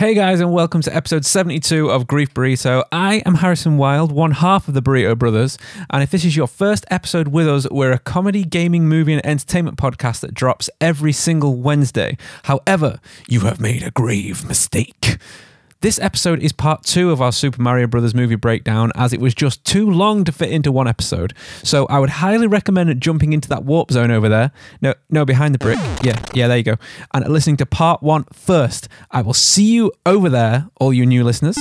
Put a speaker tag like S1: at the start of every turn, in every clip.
S1: Hey guys, and welcome to episode 72 of Grief Burrito. I am Harrison Wild, one half of the Burrito Brothers, and if this is your first episode with us, we're a comedy, gaming, movie, and entertainment podcast that drops every single Wednesday. However, you have made a grave mistake. This episode is part two of our Super Mario Brothers movie breakdown, as it was just too long to fit into one episode. So I would highly recommend jumping into that warp zone over there. No, no, behind the brick. Yeah, yeah, there you go. And listening to part one first. I will see you over there, all you new listeners.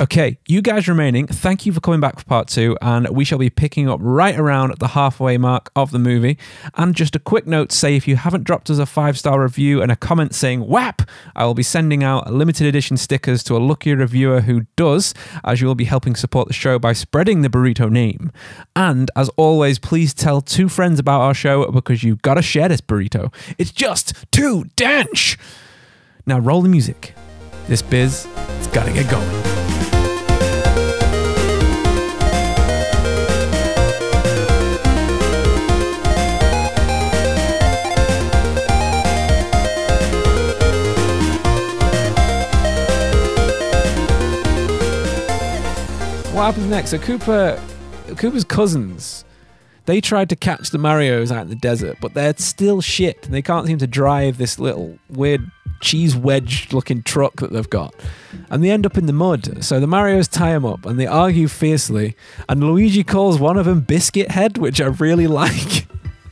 S1: Okay, you guys remaining, thank you for coming back for part two, and we shall be picking up right around the halfway mark of the movie. And just a quick note say if you haven't dropped us a five star review and a comment saying WAP, I will be sending out limited edition stickers to a lucky reviewer who does, as you will be helping support the show by spreading the burrito name. And as always, please tell two friends about our show because you've got to share this burrito. It's just too dense. Now roll the music. This biz, it's got to get going. What happens next? So Koopa, Koopa's cousins, they tried to catch the Mario's out in the desert, but they're still shit, and they can't seem to drive this little weird cheese wedge looking truck that they've got. And they end up in the mud. So the Mario's tie them up, and they argue fiercely. And Luigi calls one of them Biscuit Head, which I really like.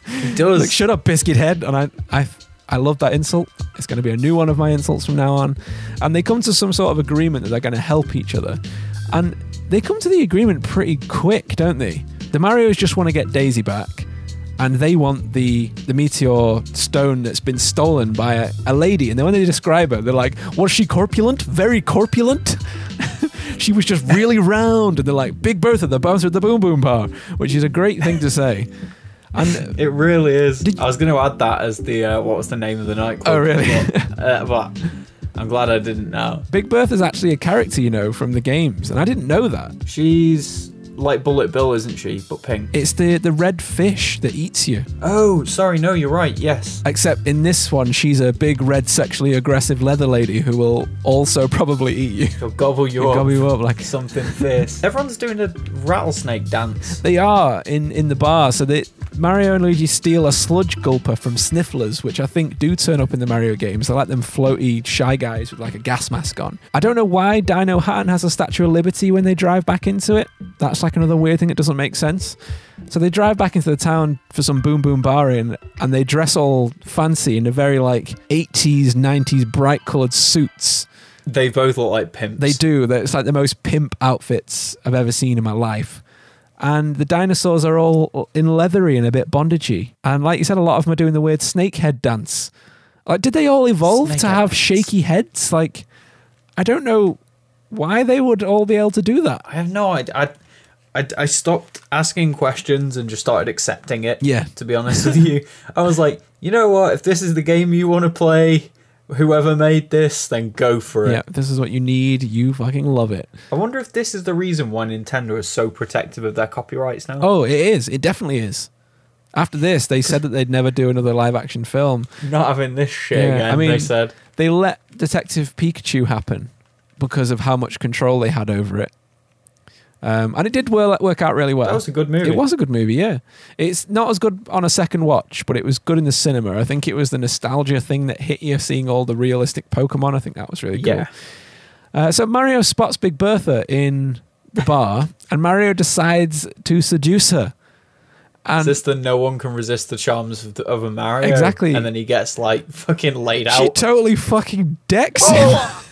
S2: He does.
S1: like, shut up, Biscuit Head. And I, I, I love that insult. It's going to be a new one of my insults from now on. And they come to some sort of agreement that they're going to help each other. And they come to the agreement pretty quick, don't they? The Marios just want to get Daisy back, and they want the the meteor stone that's been stolen by a, a lady. And then when they describe her, they're like, "Was she corpulent? Very corpulent." she was just really round, and they're like, "Big Bertha, the bouncer at the Boom Boom Bar," which is a great thing to say. And
S2: It really is. I was going to add that as the uh, what was the name of the nightclub?
S1: Oh, really?
S2: But, uh, but I'm glad I didn't know.
S1: Big Bertha's actually a character, you know, from the games, and I didn't know that.
S2: She's like Bullet Bill, isn't she? But pink.
S1: It's the the red fish that eats you.
S2: Oh, sorry. No, you're right. Yes.
S1: Except in this one, she's a big red sexually aggressive leather lady who will also probably eat you.
S2: She'll gobble you
S1: She'll
S2: up.
S1: gobble you up like
S2: Something fierce. Everyone's doing a rattlesnake dance.
S1: they are in in the bar. So they Mario and Luigi steal a sludge gulper from Snifflers, which I think do turn up in the Mario games. They're like them floaty shy guys with like a gas mask on. I don't know why Dinohattan has a Statue of Liberty when they drive back into it. That's like another weird thing that doesn't make sense. So they drive back into the town for some boom boom barring, and they dress all fancy in a very like 80s, 90s bright coloured suits.
S2: They both look like pimps.
S1: They do. It's like the most pimp outfits I've ever seen in my life. And the dinosaurs are all in leathery and a bit bondagey. And like you said, a lot of them are doing the weird snake head dance. Like, did they all evolve
S2: Snake
S1: to have
S2: dance.
S1: shaky heads? Like, I don't know why they would all be able to do that.
S2: I have no idea. I, I, I stopped asking questions and just started accepting it.
S1: Yeah.
S2: To be honest with you, I was like, you know what? If this is the game you want to play, whoever made this, then go for it.
S1: Yeah, this is what you need. You fucking love it.
S2: I wonder if this is the reason why Nintendo is so protective of their copyrights now.
S1: Oh, it is. It definitely is. After this, they said that they'd never do another live action film.
S2: Not having this shit
S1: Yeah,
S2: again.
S1: I mean-
S2: they said.
S1: They let Detective Pikachu happen because of how much control they had over it. Um, and it did work, work out really well.
S2: That was a good movie.
S1: It was a good movie, yeah. It's not as good on a second watch, but it was good in the cinema. I think it was the nostalgia thing that hit you seeing all the realistic Pokemon. I think that was really cool.
S2: Yeah.
S1: Uh, so Mario spots Big Bertha in the bar, and Mario decides to seduce her. And
S2: this the no one can resist the charms of, the, of a Mario?
S1: Exactly.
S2: And then he gets like fucking laid out.
S1: she totally fucking decks him.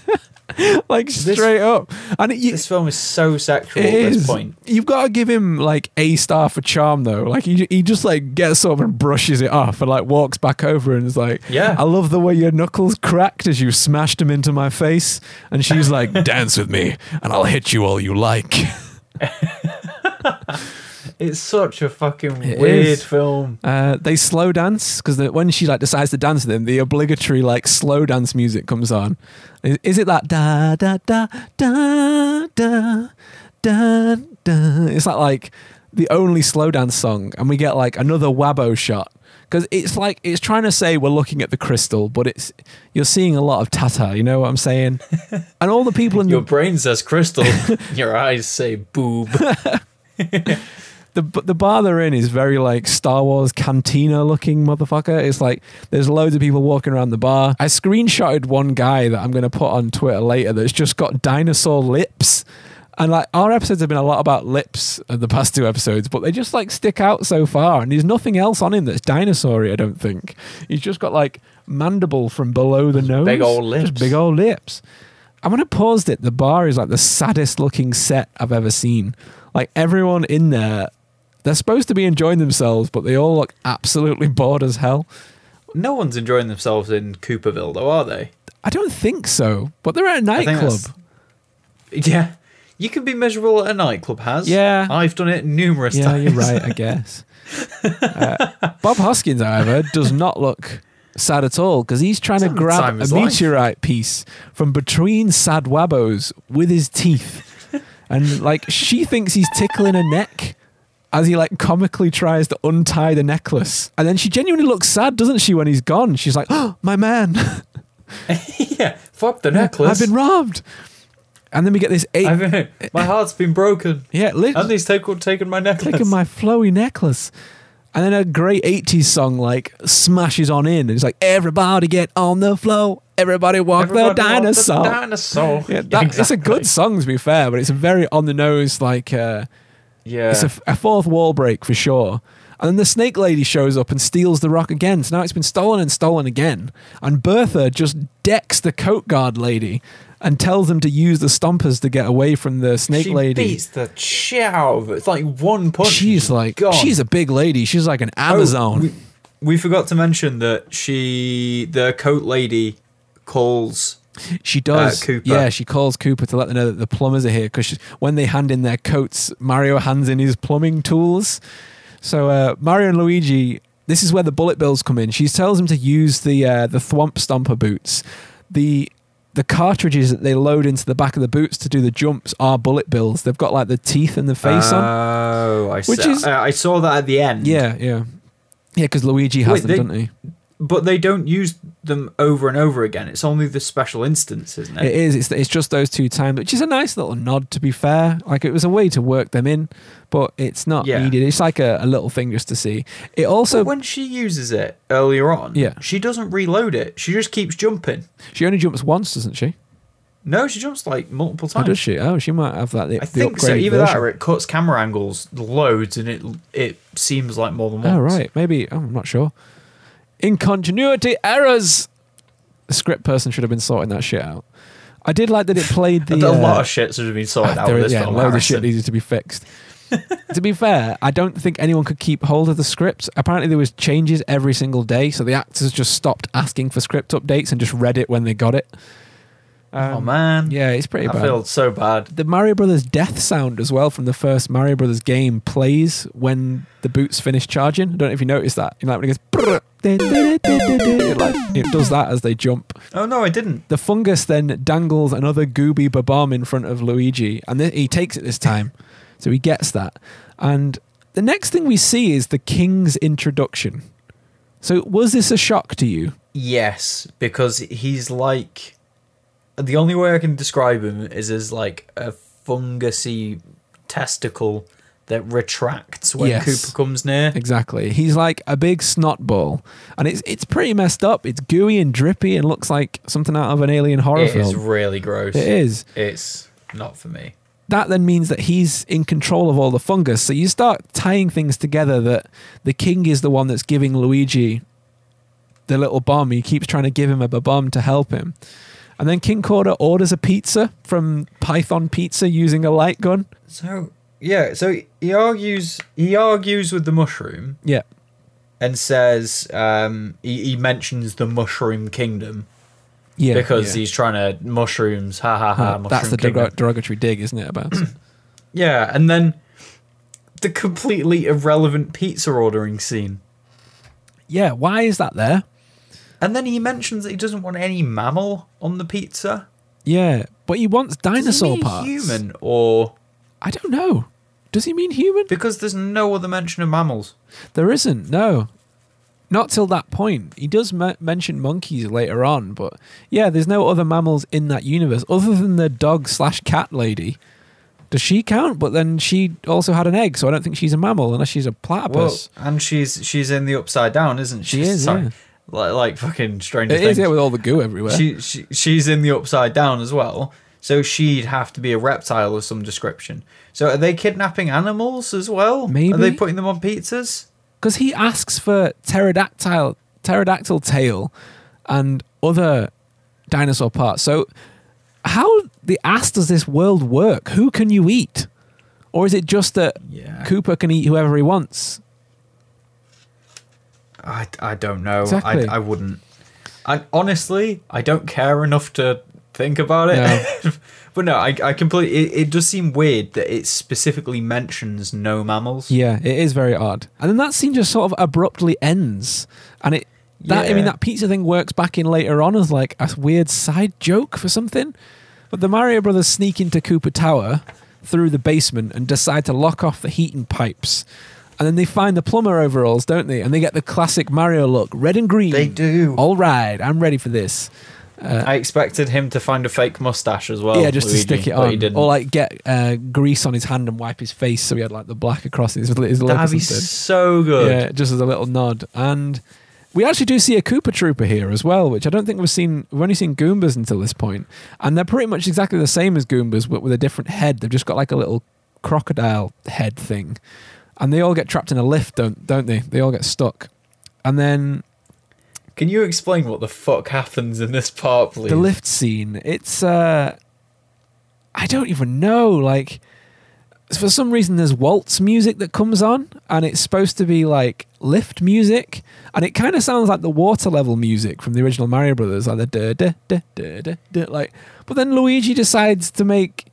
S1: like straight up. And it, you,
S2: this film is so sexual at this
S1: is.
S2: point.
S1: You've got to give him like a star for charm though. Like he, he just like gets up and brushes it off and like walks back over and is like,
S2: Yeah.
S1: I love the way your knuckles cracked as you smashed them into my face. And she's like, dance with me and I'll hit you all you like.
S2: It's such a fucking
S1: It
S2: weird
S1: is.
S2: film.
S1: Uh, they slow dance because when she like decides to dance with him, the obligatory like slow dance music comes on. Is, is it that da da da da da da da? It's that like the only slow dance song, and we get like another Wabo shot because it's like it's trying to say we're looking at the crystal, but it's you're seeing a lot of Tata. You know what I'm saying? and all the people in
S2: Your
S1: the
S2: brain says crystal, your eyes say boob.
S1: the the bar they're in is very like Star Wars cantina looking motherfucker. It's like there's loads of people walking around the bar. I screenshotted one guy that I'm going to put on Twitter later that's just got dinosaur lips. And like our episodes have been a lot about lips in the past two episodes, but they just like stick out so far. And there's nothing else on him that's dinosaur I don't think. He's just got like mandible from below the nose.
S2: big old
S1: Just
S2: lips.
S1: big old lips. And when I paused it, the bar is like the saddest looking set I've ever seen. Like everyone in there, they're supposed to be enjoying themselves, but they all look absolutely bored as hell.
S2: no one's enjoying themselves in Cooperville, though, are they?
S1: I don't think so, but they're at a nightclub.
S2: Yeah. You can be miserable at a nightclub, has.
S1: Yeah.
S2: I've done it numerous
S1: Yeah,
S2: times.
S1: Yeah, you're right, I guess. Uh, Bob Hoskins, however, does not look sad at all because he's trying to grab a
S2: his life.
S1: meteorite piece from between sad wabbos with his teeth. And like she thinks he's tickling her neck as he like comically tries to untie the necklace. And then she genuinely looks sad, doesn't she, when he's gone? She's like, Oh, my man.
S2: yeah. Fuck the necklace.
S1: I've been robbed. And then we get this eight
S2: I've my heart's been broken.
S1: Yeah, lit-
S2: And he's taken, taken my necklace.
S1: taking my flowy necklace. And then a great 80s song like smashes on in. And it's like, everybody get on the flow. Everybody walk
S2: Everybody
S1: the dinosaur.
S2: dinosaur.
S1: yeah, that, It's a good song, to be fair, but it's a very on the nose, like, uh,
S2: Yeah.
S1: it's a, a fourth wall break for sure. And then the snake lady shows up and steals the rock again. So now it's been stolen and stolen again. And Bertha just decks the coat guard lady and tells them to use the stompers to get away from the snake
S2: she
S1: lady.
S2: beats the shit out of it. It's like one punch.
S1: She's like, she's a big lady. She's like an
S2: Oh,
S1: Amazon.
S2: we, we forgot to mention that she, the coat lady, calls.
S1: She does.
S2: Uh.
S1: Yeah, she calls Koopa to let them know that the plumbers are here because when they hand in their coats, Mario hands in his plumbing tools. So uh, Mario and Luigi, this is where the bullet bills come in. She tells them to use the uh, the Thwomp Stomper boots. The the cartridges that they load into the back of the boots to do the jumps are bullet bills. They've got like the teeth and the face on.
S2: Oh, I
S1: Which
S2: saw,
S1: is-
S2: I saw that at the end.
S1: Yeah, yeah, yeah. Because Luigi has
S2: Wait,
S1: them,
S2: they-
S1: doesn't he?
S2: But they don't use them over and over again. It's only the special instance, isn't it?
S1: It is. It's, it's just those two times, which is a nice little nod, to be fair. Like, it was a way to work them in, but it's not
S2: Yeah.
S1: needed. It's like a, a little thing just to see. It also,
S2: But when she uses it earlier on,
S1: Yeah.
S2: she doesn't reload it. She just keeps jumping.
S1: she only jumps once, doesn't she?
S2: No, she jumps like multiple
S1: Oh,
S2: times.
S1: does she? Oh, she might have that. The,
S2: I think so. Either that or it cuts camera angles loads and it it seems like more than oh, once.
S1: Oh, right. Maybe. Oh, I'm not sure. In continuity errors. The script person should have been sorting that shit out. I did like that it played the.
S2: a
S1: uh,
S2: lot of shit should have been sorted out
S1: there
S2: with this
S1: yeah, load of shit needed to be fixed. to be fair, I don't think anyone could keep hold of the script. Apparently, there was changes every single day, so the actors just stopped asking for script updates and just read it when they got it.
S2: Oh
S1: Um,
S2: man,
S1: yeah, it's pretty
S2: I
S1: bad.
S2: feel so bad.
S1: the Mario Brothers death sound as well from the first Mario Brothers game plays when the boots finish charging. I don't know if you noticed that. You know, when it goes, it, like, it does that as they jump.
S2: Oh no, I didn't.
S1: The fungus then dangles another gooby Babam in front of Luigi, and th- he takes it this time, so he gets that. And the next thing we see is the king's introduction. So, was this a shock to you?
S2: Yes, because he's like the only way I can describe him is as like a fungusy testicle that retracts when
S1: Yes.
S2: Koopa comes near.
S1: Exactly. He's like a big snot ball, and it's it's pretty messed up. It's gooey and drippy, and looks like something out of an alien horror
S2: It
S1: film.
S2: It is really gross.
S1: It is.
S2: It's not for me.
S1: That then means that he's in control of all the fungus. So you start tying things together that the king is the one that's giving Luigi the little bomb. He keeps trying to give him a bomb to help him. And then King Corda orders a pizza from Python Pizza using a light gun.
S2: So yeah, so he argues he argues with the mushroom
S1: Yeah.
S2: and says um, he, he mentions the mushroom kingdom
S1: Yeah.
S2: because
S1: yeah.
S2: he's trying to mushrooms. Ha ha ha! Mushroom
S1: that's the derog- derogatory dig, isn't it? About
S2: Yeah, and then the completely irrelevant pizza ordering scene.
S1: yeah. Why is that there?
S2: And then he mentions that he doesn't want any mammal on the pizza.
S1: Yeah, but he wants
S2: Does he
S1: dinosaur
S2: mean
S1: parts.
S2: human or
S1: I don't know. Does he mean human?
S2: Because there's no other mention of mammals.
S1: There isn't. No, not till that point. He does me- mention monkeys later on, but yeah, there's no other mammals in that universe other than the dog slash cat lady. Does she count? But then she also had an egg, so I don't think she's a mammal unless she's a platypus.
S2: Well, and she's she's in the upside down, isn't she?
S1: She is,
S2: Sorry.
S1: yeah.
S2: Like, like fucking Stranger
S1: it
S2: Things.
S1: is, yeah, with all the goo everywhere.
S2: she, she she's in the upside down as well. So she'd have to be a reptile of some description. So are they kidnapping animals as well? Maybe Are they putting them on pizzas?
S1: because he asks for pterodactyl pterodactyl tail and other dinosaur parts. So how the ass does this world work? Who can you eat? Or is it just that
S2: Yeah.
S1: Koopa can eat whoever he wants?
S2: I, I don't know.
S1: Exactly.
S2: I, I wouldn't. I honestly I don't care enough to think about it. No. but no, I I completely. It, it does seem weird that it specifically mentions no mammals.
S1: Yeah, it is very odd. And then that scene just sort of abruptly ends. And it that I mean that pizza thing works back in later on as like a weird side joke for something. But the Mario brothers sneak into Koopa Tower through the basement and decide to lock off the heating pipes. And then they find the plumber overalls, don't they? And they get the classic Mario look, red and green.
S2: They do.
S1: All right, I'm ready for this.
S2: I expected him to find a fake mustache as well.
S1: yeah, just
S2: Luigi,
S1: to stick it
S2: but He
S1: on,
S2: didn't.
S1: or like get uh, grease on his hand and wipe his face, so he had like the black across his, his lip
S2: That'd be so good.
S1: Yeah, just as a little nod. And we actually do see a Koopa Trooper here as well, which I don't think we've seen. We've only seen Goombas until this point, and they're pretty much exactly the same as Goombas, but with a different head. They've just got like a little crocodile head thing, and they all get trapped in a lift, don't don't they? They all get stuck, and then
S2: Can you explain what the fuck happens in this part, please?
S1: the lift scene. It's uh, I don't even know. Like for some reason, there's waltz music that comes on, and it's supposed to be like lift music, and it kind of sounds like the water level music from the original Mario Brothers, like the da da da da da da. Like, but then Luigi decides to make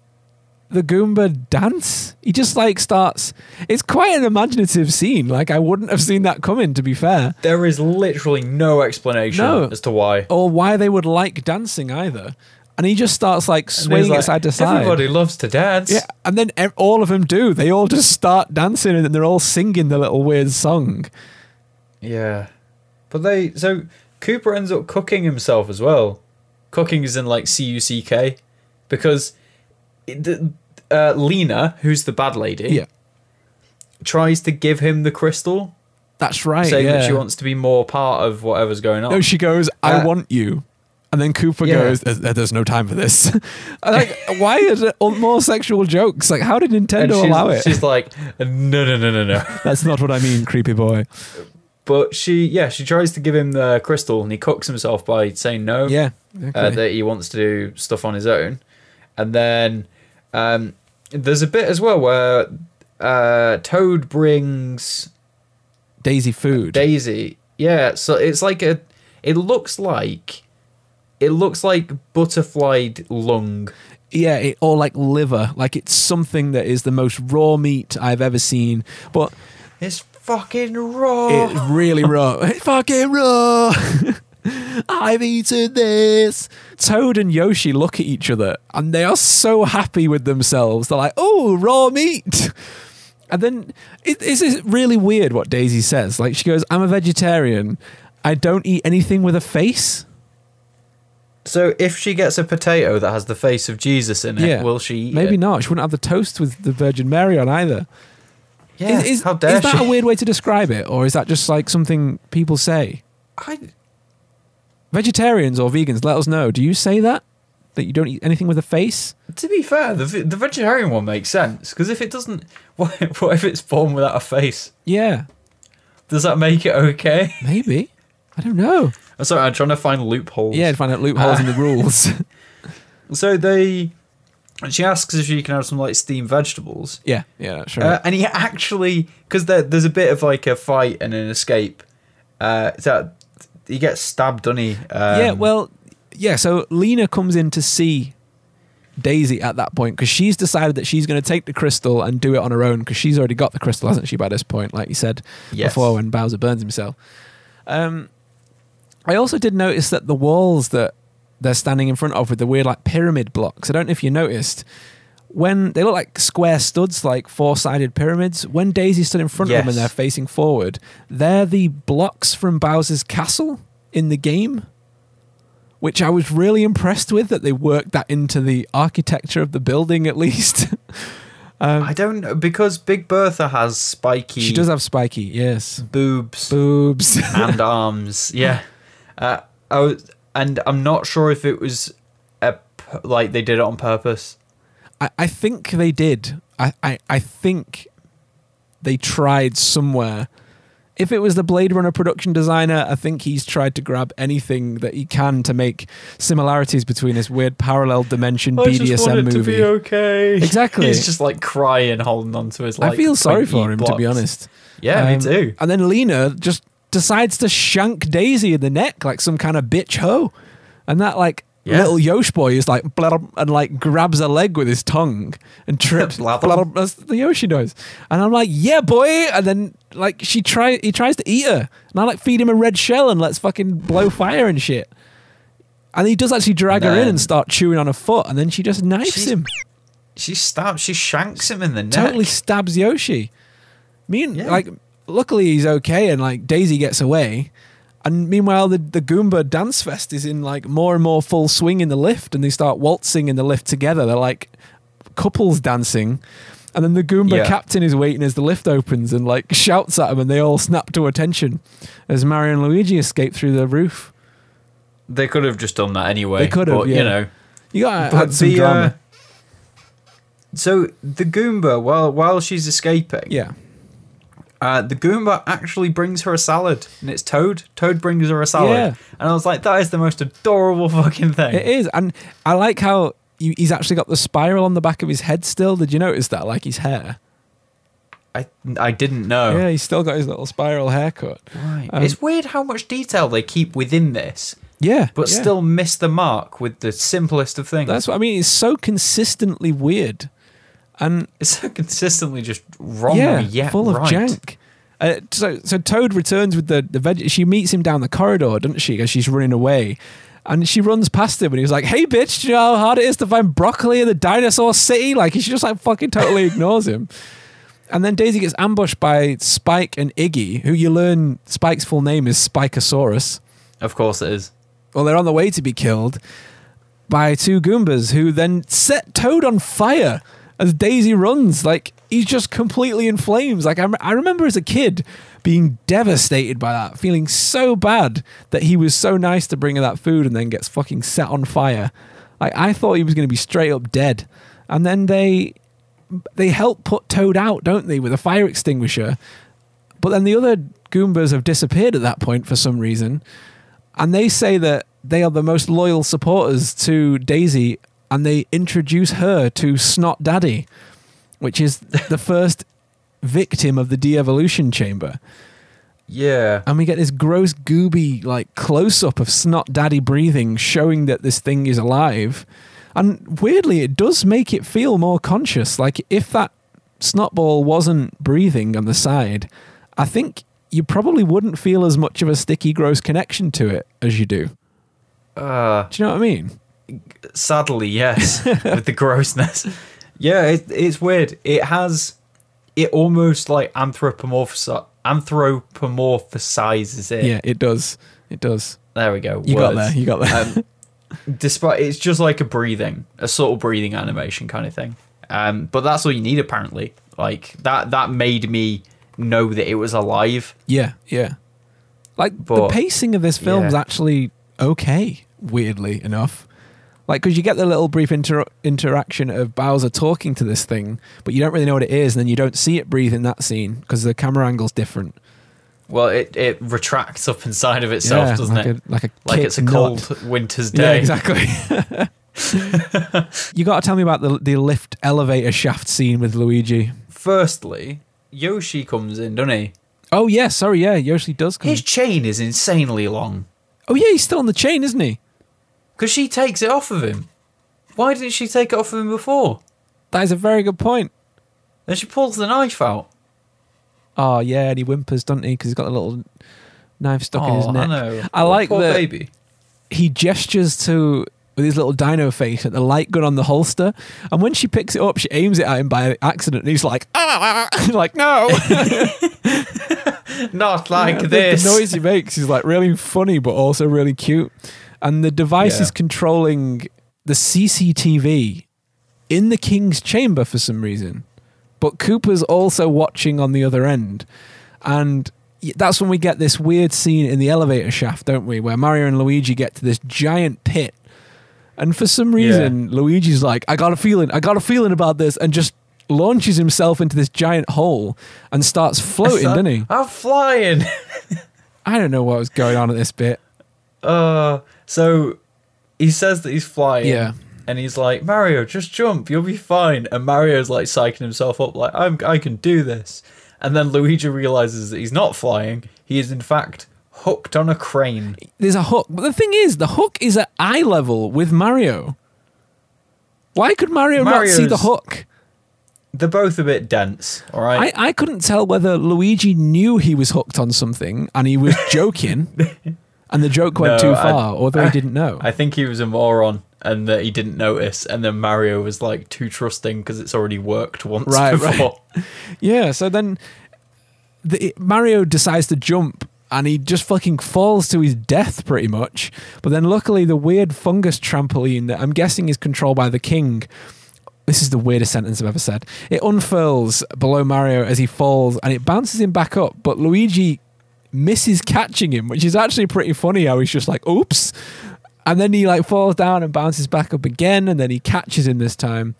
S1: the Goomba dance. He just like starts. It's quite an imaginative scene. Like I wouldn't have seen that coming. To be fair.
S2: There is literally no explanation
S1: No.
S2: as to why.
S1: or why they would like dancing either. And he just starts like
S2: swinging like,
S1: side to side.
S2: Everybody loves to dance.
S1: Yeah, and then all of them do. They all just start dancing and then they're all singing the little weird song.
S2: Yeah. But they so Koopa ends up cooking himself as well. Cooking is in like C U C K because the- uh, Lena, who's the bad lady,
S1: Yeah,
S2: tries to give him the crystal,
S1: that's right.
S2: saying
S1: yeah.
S2: that she wants to be more part of whatever's going on.
S1: No, she goes, "I
S2: Uh,
S1: want you," and then Koopa
S2: Yeah.
S1: goes, "There's, no time for this." Like, why is it more sexual jokes? Like, how did Nintendo allow it?
S2: she's like, no, no, no, no, no.
S1: That's not what I mean, creepy boy.
S2: But she, yeah, she tries to give him the crystal, and he cooks himself by saying no.
S1: Yeah,
S2: uh, that he wants to do stuff on his own. And then um, there's a bit as well where uh, Toad brings
S1: Daisy food.
S2: Daisy. Yeah, so it's like a. It looks like. It looks like butterflied lung.
S1: yeah, it, or like liver. Like it's something that is the most raw meat I've ever seen. But
S2: It's fucking raw.
S1: It's really raw. It's fucking raw. I've eaten this. Toad and Yoshi look at each other and they are so happy with themselves. They're like, oh, raw meat. And then it, it's it's really weird what Daisy says. Like, she goes, I'm a vegetarian. I don't eat anything with a face.
S2: so if she gets a potato that has the face of Jesus in it,
S1: Yeah.
S2: will she eat
S1: Maybe
S2: it?
S1: not. She wouldn't have the toast with the Virgin Mary on either.
S2: Yeah,
S1: is, is,
S2: how dare
S1: is that
S2: she?
S1: a weird way to describe it? Or is that just like something people say?
S2: I,
S1: Vegetarians or vegans, let us know. Do you say that? That you don't eat anything with a face?
S2: To be fair, the the vegetarian one makes sense because if it doesn't, what, what if it's born without a face?
S1: Yeah,
S2: Does that make it okay?
S1: maybe. I don't know.
S2: I'm sorry, I'm trying to find loopholes.
S1: Yeah, to find out loopholes in the rules.
S2: So they, she asks if she can have some like steamed vegetables,
S1: yeah, yeah, sure.
S2: uh, and he actually because there, there's a bit of like a fight and an escape. Uh, that he gets stabbed, doesn't he? Um,
S1: yeah, well, yeah. So Lena comes in to see Daisy at that point because she's decided that she's going to take the crystal and do it on her own because she's already got the crystal, hasn't she? By this point, like you said
S2: Yes.
S1: before, when Bowser burns himself. Um, I also did notice that the walls that they're standing in front of with the weird like pyramid blocks. I don't know if you noticed. When they look like square studs, like four sided pyramids. When Daisy stood in front of them and they're facing forward, they're the blocks from Bowser's castle in the game, which I was really impressed with that they worked that into the architecture of the building at least. um,
S2: I don't know because Big Bertha has spiky
S1: she does have spiky, yes.
S2: boobs
S1: Boobs.
S2: and arms. Yeah, uh, I was, and I'm not sure if it was a, like they did it on purpose.
S1: I, I think they did. I, I, I think they tried somewhere. If it was the Blade Runner production designer, I think he's tried to grab anything that he can to make similarities between this weird parallel dimension BDSM movie.
S2: okay.
S1: Exactly.
S2: He's just like crying, holding on to his. Like,
S1: I feel sorry for him, to be honest.
S2: Yeah, me
S1: Um,
S2: too.
S1: And then Lena just decides to shank Daisy in the neck like some kind of bitch hoe. And that like
S2: Yeah.
S1: little Yosh boy is like blub, and like grabs a leg with his tongue and trips. Blub, That's the Yoshi noise. And I'm like, yeah, boy. And then like she try he tries to eat her. And I like feed him a red shell and let's fucking blow fire and shit. And he does actually drag her in and start chewing on her foot, and then she just knifes
S2: She's
S1: him.
S2: She stabs. She shanks him in the neck.
S1: totally stabs Yoshi. Me and
S2: Yeah.
S1: like, luckily he's okay, and like Daisy gets away. And meanwhile, the the Goomba dance fest is in like more and more full swing in the lift, and they start waltzing in the lift together. They're like couples dancing, and then the Goomba
S2: Yeah.
S1: captain is waiting as the lift opens and like shouts at them, and they all snap to attention as Mario and Luigi escape through the roof.
S2: They could have just done that anyway.
S1: They could have,
S2: but,
S1: yeah.
S2: You know.
S1: You got
S2: But
S1: had some
S2: the,
S1: drama.
S2: uh, so the Goomba, while while she's escaping,
S1: yeah,
S2: uh, the Goomba actually brings her a salad, and it's Toad. Toad brings her a salad,
S1: Yeah.
S2: and I was like, that is the most adorable fucking thing.
S1: it is, and I like how. he- He's actually got the spiral on the back of his head still. Did you notice that? Like his hair.
S2: I I didn't know.
S1: Yeah, he's still got his little spiral haircut.
S2: Right.
S1: Um,
S2: it's weird how much detail they keep within this,
S1: Yeah,
S2: but
S1: yeah.
S2: still miss the mark with the simplest of things.
S1: That's what I mean. It's so consistently weird, and
S2: it's so consistently just wrong
S1: yeah,
S2: yet
S1: full of
S2: right.
S1: jank. Uh, so, so Toad returns with the the veg. She meets him down the corridor, doesn't she? As she's running away, and she runs past him, and he's like, "Hey, bitch, do you know how hard it is to find broccoli in the dinosaur city?" Like she just like fucking totally ignores him. And then Daisy gets ambushed by Spike and Iggy, who you learn Spike's full name is Spikosaurus.
S2: Of course it is.
S1: well, they're on the way to be killed by two Goombas who then set Toad on fire as Daisy runs. Like, he's just completely in flames. Like, I, I remember as a kid being devastated by that, feeling so bad that he was so nice to bring her that food and then gets fucking set on fire. Like, I thought he was going to be straight up dead. And then they they help put Toad out, don't they, with a fire extinguisher. But then the other Goombas have disappeared at that point for some reason and they say that they are the most loyal supporters to Daisy, and they introduce her to Snot Daddy, which is the first victim of the de-evolution chamber.
S2: Yeah.
S1: And we get this gross, gooby, like close up of Snot Daddy breathing, showing that this thing is alive. And weirdly, it does make it feel more conscious. Like if that snotball wasn't breathing on the side, I think you probably wouldn't feel as much of a sticky, gross connection to it as you do.
S2: Uh,
S1: Do you know what I mean?
S2: Sadly, yes, with the grossness. Yeah, it, it's weird. It has, it almost like anthropomorphis- anthropomorphizes it.
S1: Yeah, it does. It does.
S2: There we go.
S1: You got
S2: words.
S1: there. You got there.
S2: Um, despite it's just like a breathing, a sort of breathing animation kind of thing. Um, but that's all you need apparently. Like that that made me know that it was alive.
S1: yeah, yeah. Like the pacing of this film is actually okay. Weirdly enough, like because you get the little brief inter- interaction of Bowser talking to this thing, but you don't really know what it is, and then you don't see it breathe in that scene because the camera angle's different.
S2: Well, it, it retracts up inside of itself,
S1: yeah,
S2: doesn't
S1: like
S2: it?
S1: A, like a
S2: like it's a
S1: nut.
S2: cold winter's
S1: Yeah,
S2: day.
S1: exactly. you got to tell me about the the lift elevator shaft scene with Luigi.
S2: Firstly, Yoshi comes in, doesn't he?
S1: Oh yeah, sorry, yeah, Yoshi does come.
S2: His chain is insanely long.
S1: oh yeah, he's still on the chain, isn't he?
S2: Because she takes it off of him. Why didn't she take it off of him before?
S1: That is a very good point.
S2: Then she pulls the knife out.
S1: Oh yeah, and he whimpers, doesn't he? Because he's got a little knife stuck in his
S2: Oh,
S1: neck.
S2: I know.
S1: I like
S2: Poor
S1: that
S2: baby.
S1: he gestures to with his little dino face at the light gun on the holster. And when she picks it up, she aims it at him by accident, and he's like, ah, like no.
S2: Not like
S1: the,
S2: this.
S1: The noise he makes is like really funny, but also really cute. And the device
S2: Yeah.
S1: is controlling the CCTV in the king's chamber for some reason. But Koopa's also watching on the other end. And that's when we get this weird scene in the elevator shaft, don't we? Where Mario and Luigi get to this giant pit. And for some reason, Luigi's like, I got a feeling, I got a feeling about this, and just launches himself into this giant hole and starts floating, doesn't he?
S2: I'm flying.
S1: I don't know what was going on at this bit.
S2: Uh, so he says that he's flying.
S1: Yeah.
S2: And he's like, Mario, just jump, you'll be fine. And Mario's like psyching himself up, like, I'm, I can do this. And then Luigi realizes that he's not flying. He is, in fact, hooked on a crane.
S1: There's a hook. But the thing is, the hook is at eye level with Mario. Why could Mario not see the hook?
S2: They're both a bit dense, all right?
S1: I, I couldn't tell whether Luigi knew he was hooked on something and he was joking and the joke went
S2: No,
S1: too
S2: I-
S1: far, or whether he didn't know.
S2: I think he was a moron and that he didn't notice. And then Mario was like too trusting because it's already worked once
S1: Right, right.
S2: before.
S1: yeah, so then the, Mario decides to jump and he just fucking falls to his death pretty much. But then luckily the weird fungus trampoline that I'm guessing is controlled by the king. This is the weirdest sentence I've ever said. It unfurls below Mario as he falls and it bounces him back up, but Luigi misses catching him, which is actually pretty funny how he's just like, oops. And then he like falls down and bounces back up again, and then he catches him this time.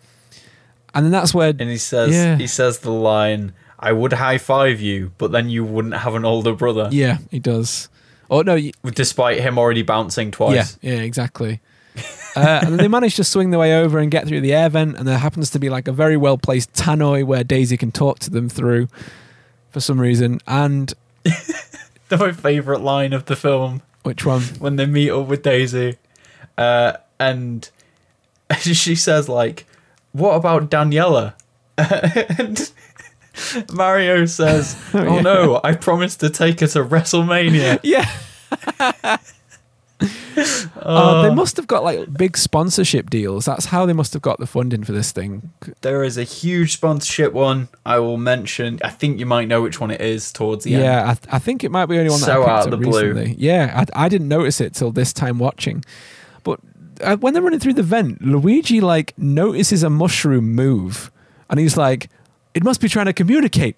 S1: And then that's where
S2: And he says,
S1: Yeah.
S2: he says the line, I would high five you, but then you wouldn't have an older brother.
S1: Yeah, he does. Oh no,
S2: Despite him already bouncing twice.
S1: yeah, yeah, exactly. uh, and then they manage to swing their way over and get through the air vent, and there happens to be like a very well placed tannoy where Daisy can talk to them through for some reason. And
S2: My favourite line of the film
S1: which one?
S2: when they meet up with Daisy. Uh, and she says, like, what about Daniela? and Mario says, oh
S1: yeah.
S2: no, I promised to take her to WrestleMania.
S1: Yeah. Oh, they must have got like big sponsorship deals. That's how they must have got the funding for this thing.
S2: There is a huge sponsorship one I will mention. I think you might know which one it is towards the end.
S1: Yeah, I, th- I think it might be the only one that
S2: So
S1: I picked
S2: out
S1: up
S2: of the blue.
S1: recently. Yeah, I, I didn't notice it till this time watching. But uh, when they're running through the vent, Luigi like notices a mushroom move, and he's like, "It must be trying to communicate."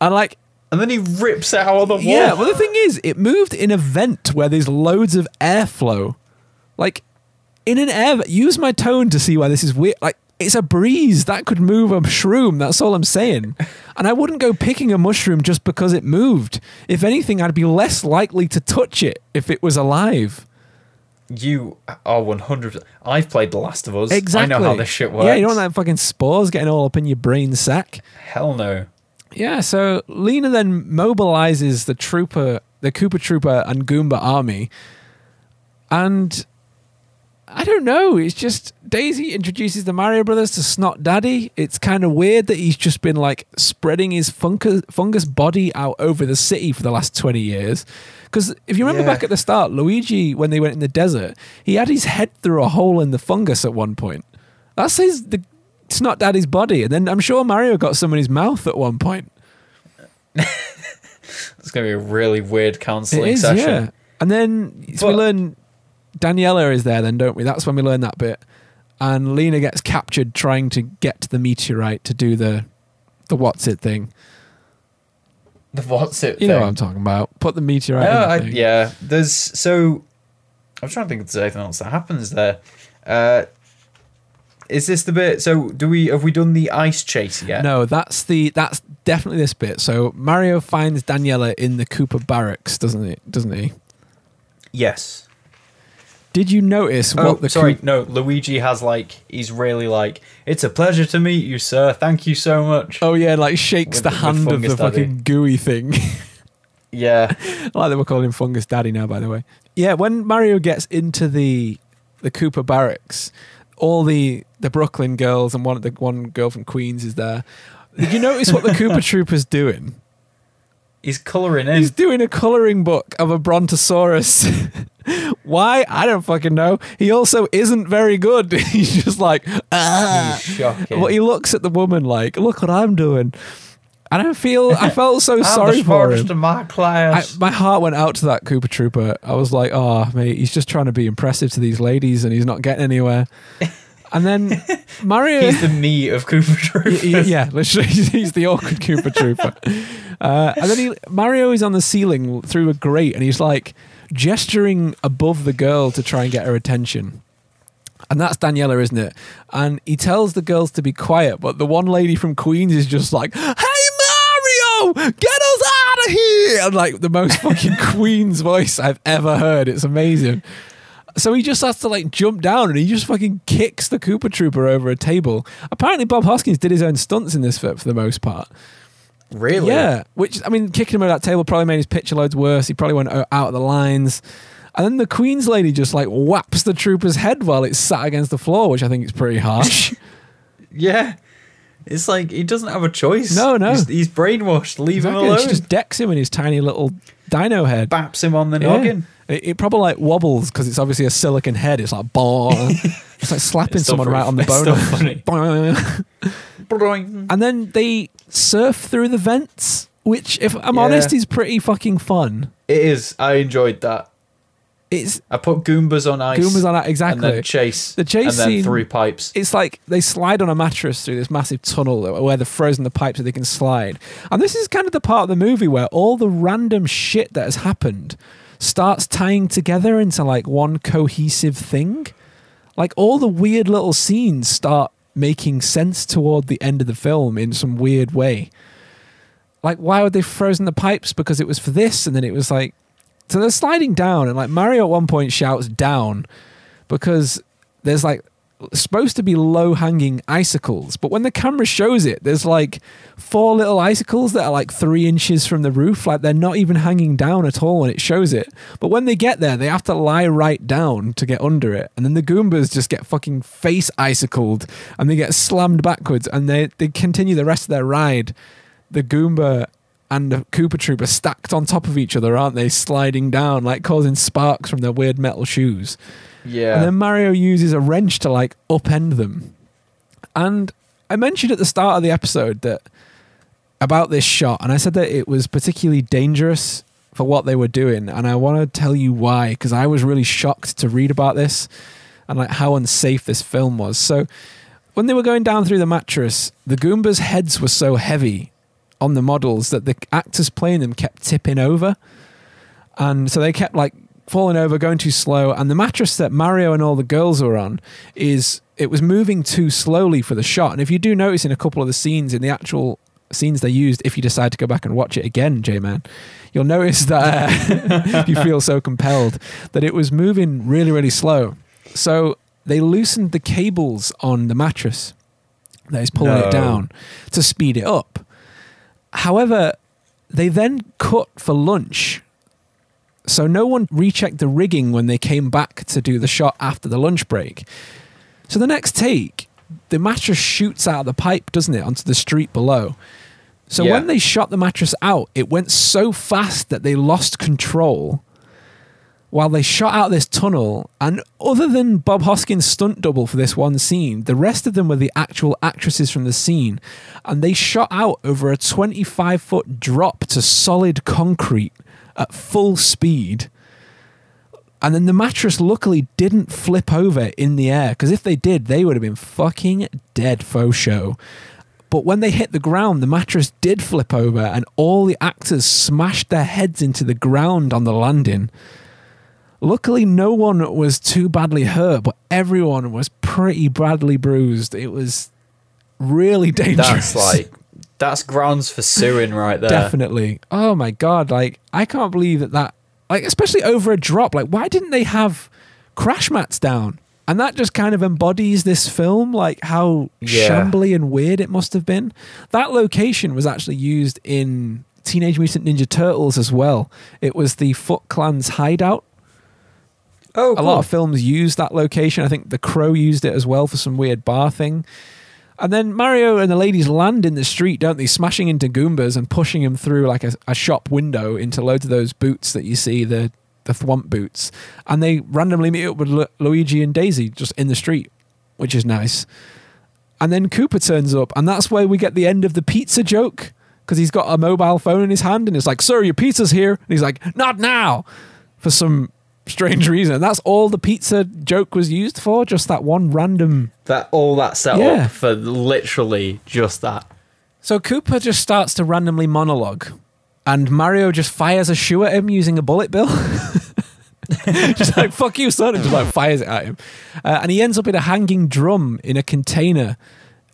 S1: And like,
S2: And then he rips it out of the wall.
S1: yeah. Well, the thing is, it moved in a vent where there's loads of airflow. Like, in an air. Use my tone to see why this is weird. Like. It's a breeze that could move a shroom. That's all I'm saying. And I wouldn't go picking a mushroom just because it moved. If anything, I'd be less likely to touch it if it was alive.
S2: You are 100%. I've played The Last of Us.
S1: Exactly.
S2: I know how this shit works.
S1: Yeah, you don't want that fucking spores getting all up in your brain sack.
S2: Hell no.
S1: Yeah, so Lena then mobilizes the trooper, the Koopa Trooper and Goomba army. And I don't know, it's just Daisy introduces the Mario Brothers to Snot Daddy. It's kind of weird that he's just been like spreading his fungus, fungus body out over the city for the last 20 years. Because if you remember
S2: Yeah.
S1: back at the start, Luigi, when they went in the desert, he had his head through a hole in the fungus at one point. That's his, the Snot Daddy's body. And then I'm sure Mario got some in his mouth at one point.
S2: It's going to be a really weird counselling
S1: is,
S2: session.
S1: yeah. And then so we learn Daniela is there, then don't we? That's when we learn that bit. And Lena gets captured trying to get to the meteorite to do the the what's it thing.
S2: The what's it
S1: You
S2: thing.
S1: know what I'm talking about. Put the meteorite.
S2: I, yeah. There's so. I'm trying to think if there's anything else that happens there. Uh, is this the bit? So do we have we done the ice chase yet?
S1: No, that's the that's definitely this bit. So Mario finds Daniela in the Koopa barracks, doesn't he? Doesn't he?
S2: Yes.
S1: Did you notice
S2: Oh,
S1: what the
S2: sorry.
S1: Coop-
S2: no, Luigi has like he's really like it's a pleasure to meet you, sir. Thank you so much.
S1: Oh yeah, like shakes
S2: With
S1: the hand of the fucking
S2: Daddy.
S1: gooey thing.
S2: Yeah.
S1: Like they we're calling him Fungus Daddy now, by the way. Yeah, when Mario gets into the the Koopa barracks, all the the Brooklyn girls and one the one girl from Queens is there. Did you notice what the Koopa Trooper's doing?
S2: He's colouring in.
S1: He's doing a colouring book of a Brontosaurus Why? I don't fucking know. He also isn't very good. He's just like, ah.
S2: He's Shocking.
S1: Well, he looks at the woman like, look what I'm doing. And I feel, I felt so sorry for him.
S2: my
S1: I,
S2: class.
S1: my heart went out to that Koopa Trooper. I was like, oh, mate, he's just trying to be impressive to these ladies and he's not getting anywhere. And then Mario.
S2: He's the me of Koopa
S1: Y-
S2: Troopers.
S1: y- yeah, literally, he's the awkward Koopa Trooper. Uh, and then he, Mario is on the ceiling through a grate, and he's like gesturing above the girl to try and get her attention. And that's Daniela, isn't it? And he tells the girls to be quiet, but the one lady from Queens is just like, "Hey get us out of here!" And like the most fucking Queens voice I've ever heard. It's amazing. So he just has to like jump down and he just fucking kicks the Koopa Trooper over a table. Apparently, Bob Hoskins did his own stunts in this for, for the most part.
S2: Really?
S1: Yeah, which I mean, kicking him over that table probably made his picture loads worse. He probably went out of the lines. And then the Queen's lady just like whaps the trooper's head while it's sat against the floor, which I think is pretty harsh.
S2: Yeah. It's like he doesn't have a choice.
S1: No, no.
S2: He's, he's brainwashed. Leave
S1: Exactly.
S2: him alone.
S1: She just decks him in his tiny little dino head.
S2: baps him on the
S1: Yeah.
S2: noggin.
S1: It, it probably like wobbles because it's obviously a silicon head. It's like it's like slapping
S2: It's
S1: someone right on the bone.
S2: funny.
S1: Boing.
S2: Boing.
S1: and then they surf through the vents, which, if I'm
S2: Yeah.
S1: honest, is pretty fucking fun.
S2: It is. I enjoyed that.
S1: It's
S2: I put Goombas on ice.
S1: Goombas on that
S2: And
S1: exactly.
S2: then chase.
S1: The chase
S2: And then
S1: scene-
S2: through pipes.
S1: it's like they slide on a mattress through this massive tunnel where they're frozen the pipes so they can slide. And this is kind of the part of the movie where all the random shit that has happened starts tying together into like one cohesive thing. Like all the weird little scenes start making sense toward the end of the film in some weird way. Like why would they frozen the pipes? Because it was for this, and then it was like so they're sliding down, and like Mario at one point shouts down because there's like supposed to be low hanging icicles, but when the camera shows it, there's like four little icicles that are like three inches from the roof. Like they're not even hanging down at all when it shows it. But when they get there, they have to lie right down to get under it. And then the Goombas just get fucking face icicled and they get slammed backwards and they, they continue the rest of their ride. The Goomba and the Koopa Trooper stacked on top of each other, aren't they? Sliding down, like causing sparks from their weird metal shoes.
S2: Yeah.
S1: And then Mario uses a wrench to like upend them. And I mentioned at the start of the episode that about this shot, and I said that it was particularly dangerous for what they were doing. And I want to tell you why, because I was really shocked to read about this and like how unsafe this film was. So when they were going down through the mattress, the Goombas' heads were so heavy on the models that the actors playing them kept tipping over. And so they kept like falling over, going too slow. And the mattress that Mario and all the girls were on is it was moving too slowly for the shot. And if you do notice in a couple of the scenes, in the actual scenes they used, if you decide to go back and watch it again, J Man, you'll notice that uh, if you feel so compelled, that it was moving really, really slow. So they loosened the cables on the mattress that is pulling
S2: No.
S1: it down to speed it up. However, they then cut for lunch. So no one rechecked the rigging when they came back to do the shot after the lunch break. So the next take, the mattress shoots out of the pipe, doesn't it, onto the street below. So
S2: Yeah.
S1: when they shot the mattress out, it went so fast that they lost control while they shot out this tunnel. And other than Bob Hoskins' stunt double for this one scene, the rest of them were the actual actresses from the scene. And they shot out over a 25 foot drop to solid concrete at full speed. And then the mattress luckily didn't flip over in the air because if they did, they would have been fucking dead faux show. But when they hit the ground, the mattress did flip over and all the actors smashed their heads into the ground on the landing. Luckily, no one was too badly hurt, but everyone was pretty badly bruised. It was really dangerous.
S2: That's like that's grounds for suing right there.
S1: Definitely. Oh my god! Like I can't believe that that like especially over a drop. Like why didn't they have crash mats down? And that just kind of embodies this film, like how
S2: Yeah.
S1: shambly and weird it must have been. That location was actually used in Teenage Mutant Ninja Turtles as well. It was the Foot Clan's hideout.
S2: Oh,
S1: A lot of films use that location. I think The Crow used it as well for some weird bar thing. And then Mario and the ladies land in the street, don't they? Smashing into Goombas and pushing him through like a, a shop window into loads of those boots that you see, the the Thwomp boots, and they randomly meet up with Lu- Luigi and Daisy just in the street, which is nice. And then Koopa turns up, and that's where we get the end of the pizza joke because he's got a mobile phone in his hand, and it's like, "Sir, your pizza's here," and he's like, "Not now," for some strange reason. That's all the pizza joke was used for, just that one random
S2: That all that set
S1: Yeah.
S2: up for literally just that.
S1: So Koopa just starts to randomly monologue, and Mario just fires a shoe at him using a bullet bill. just like fuck you, son, and just like fires it at him, uh, and he ends up in a hanging drum in a container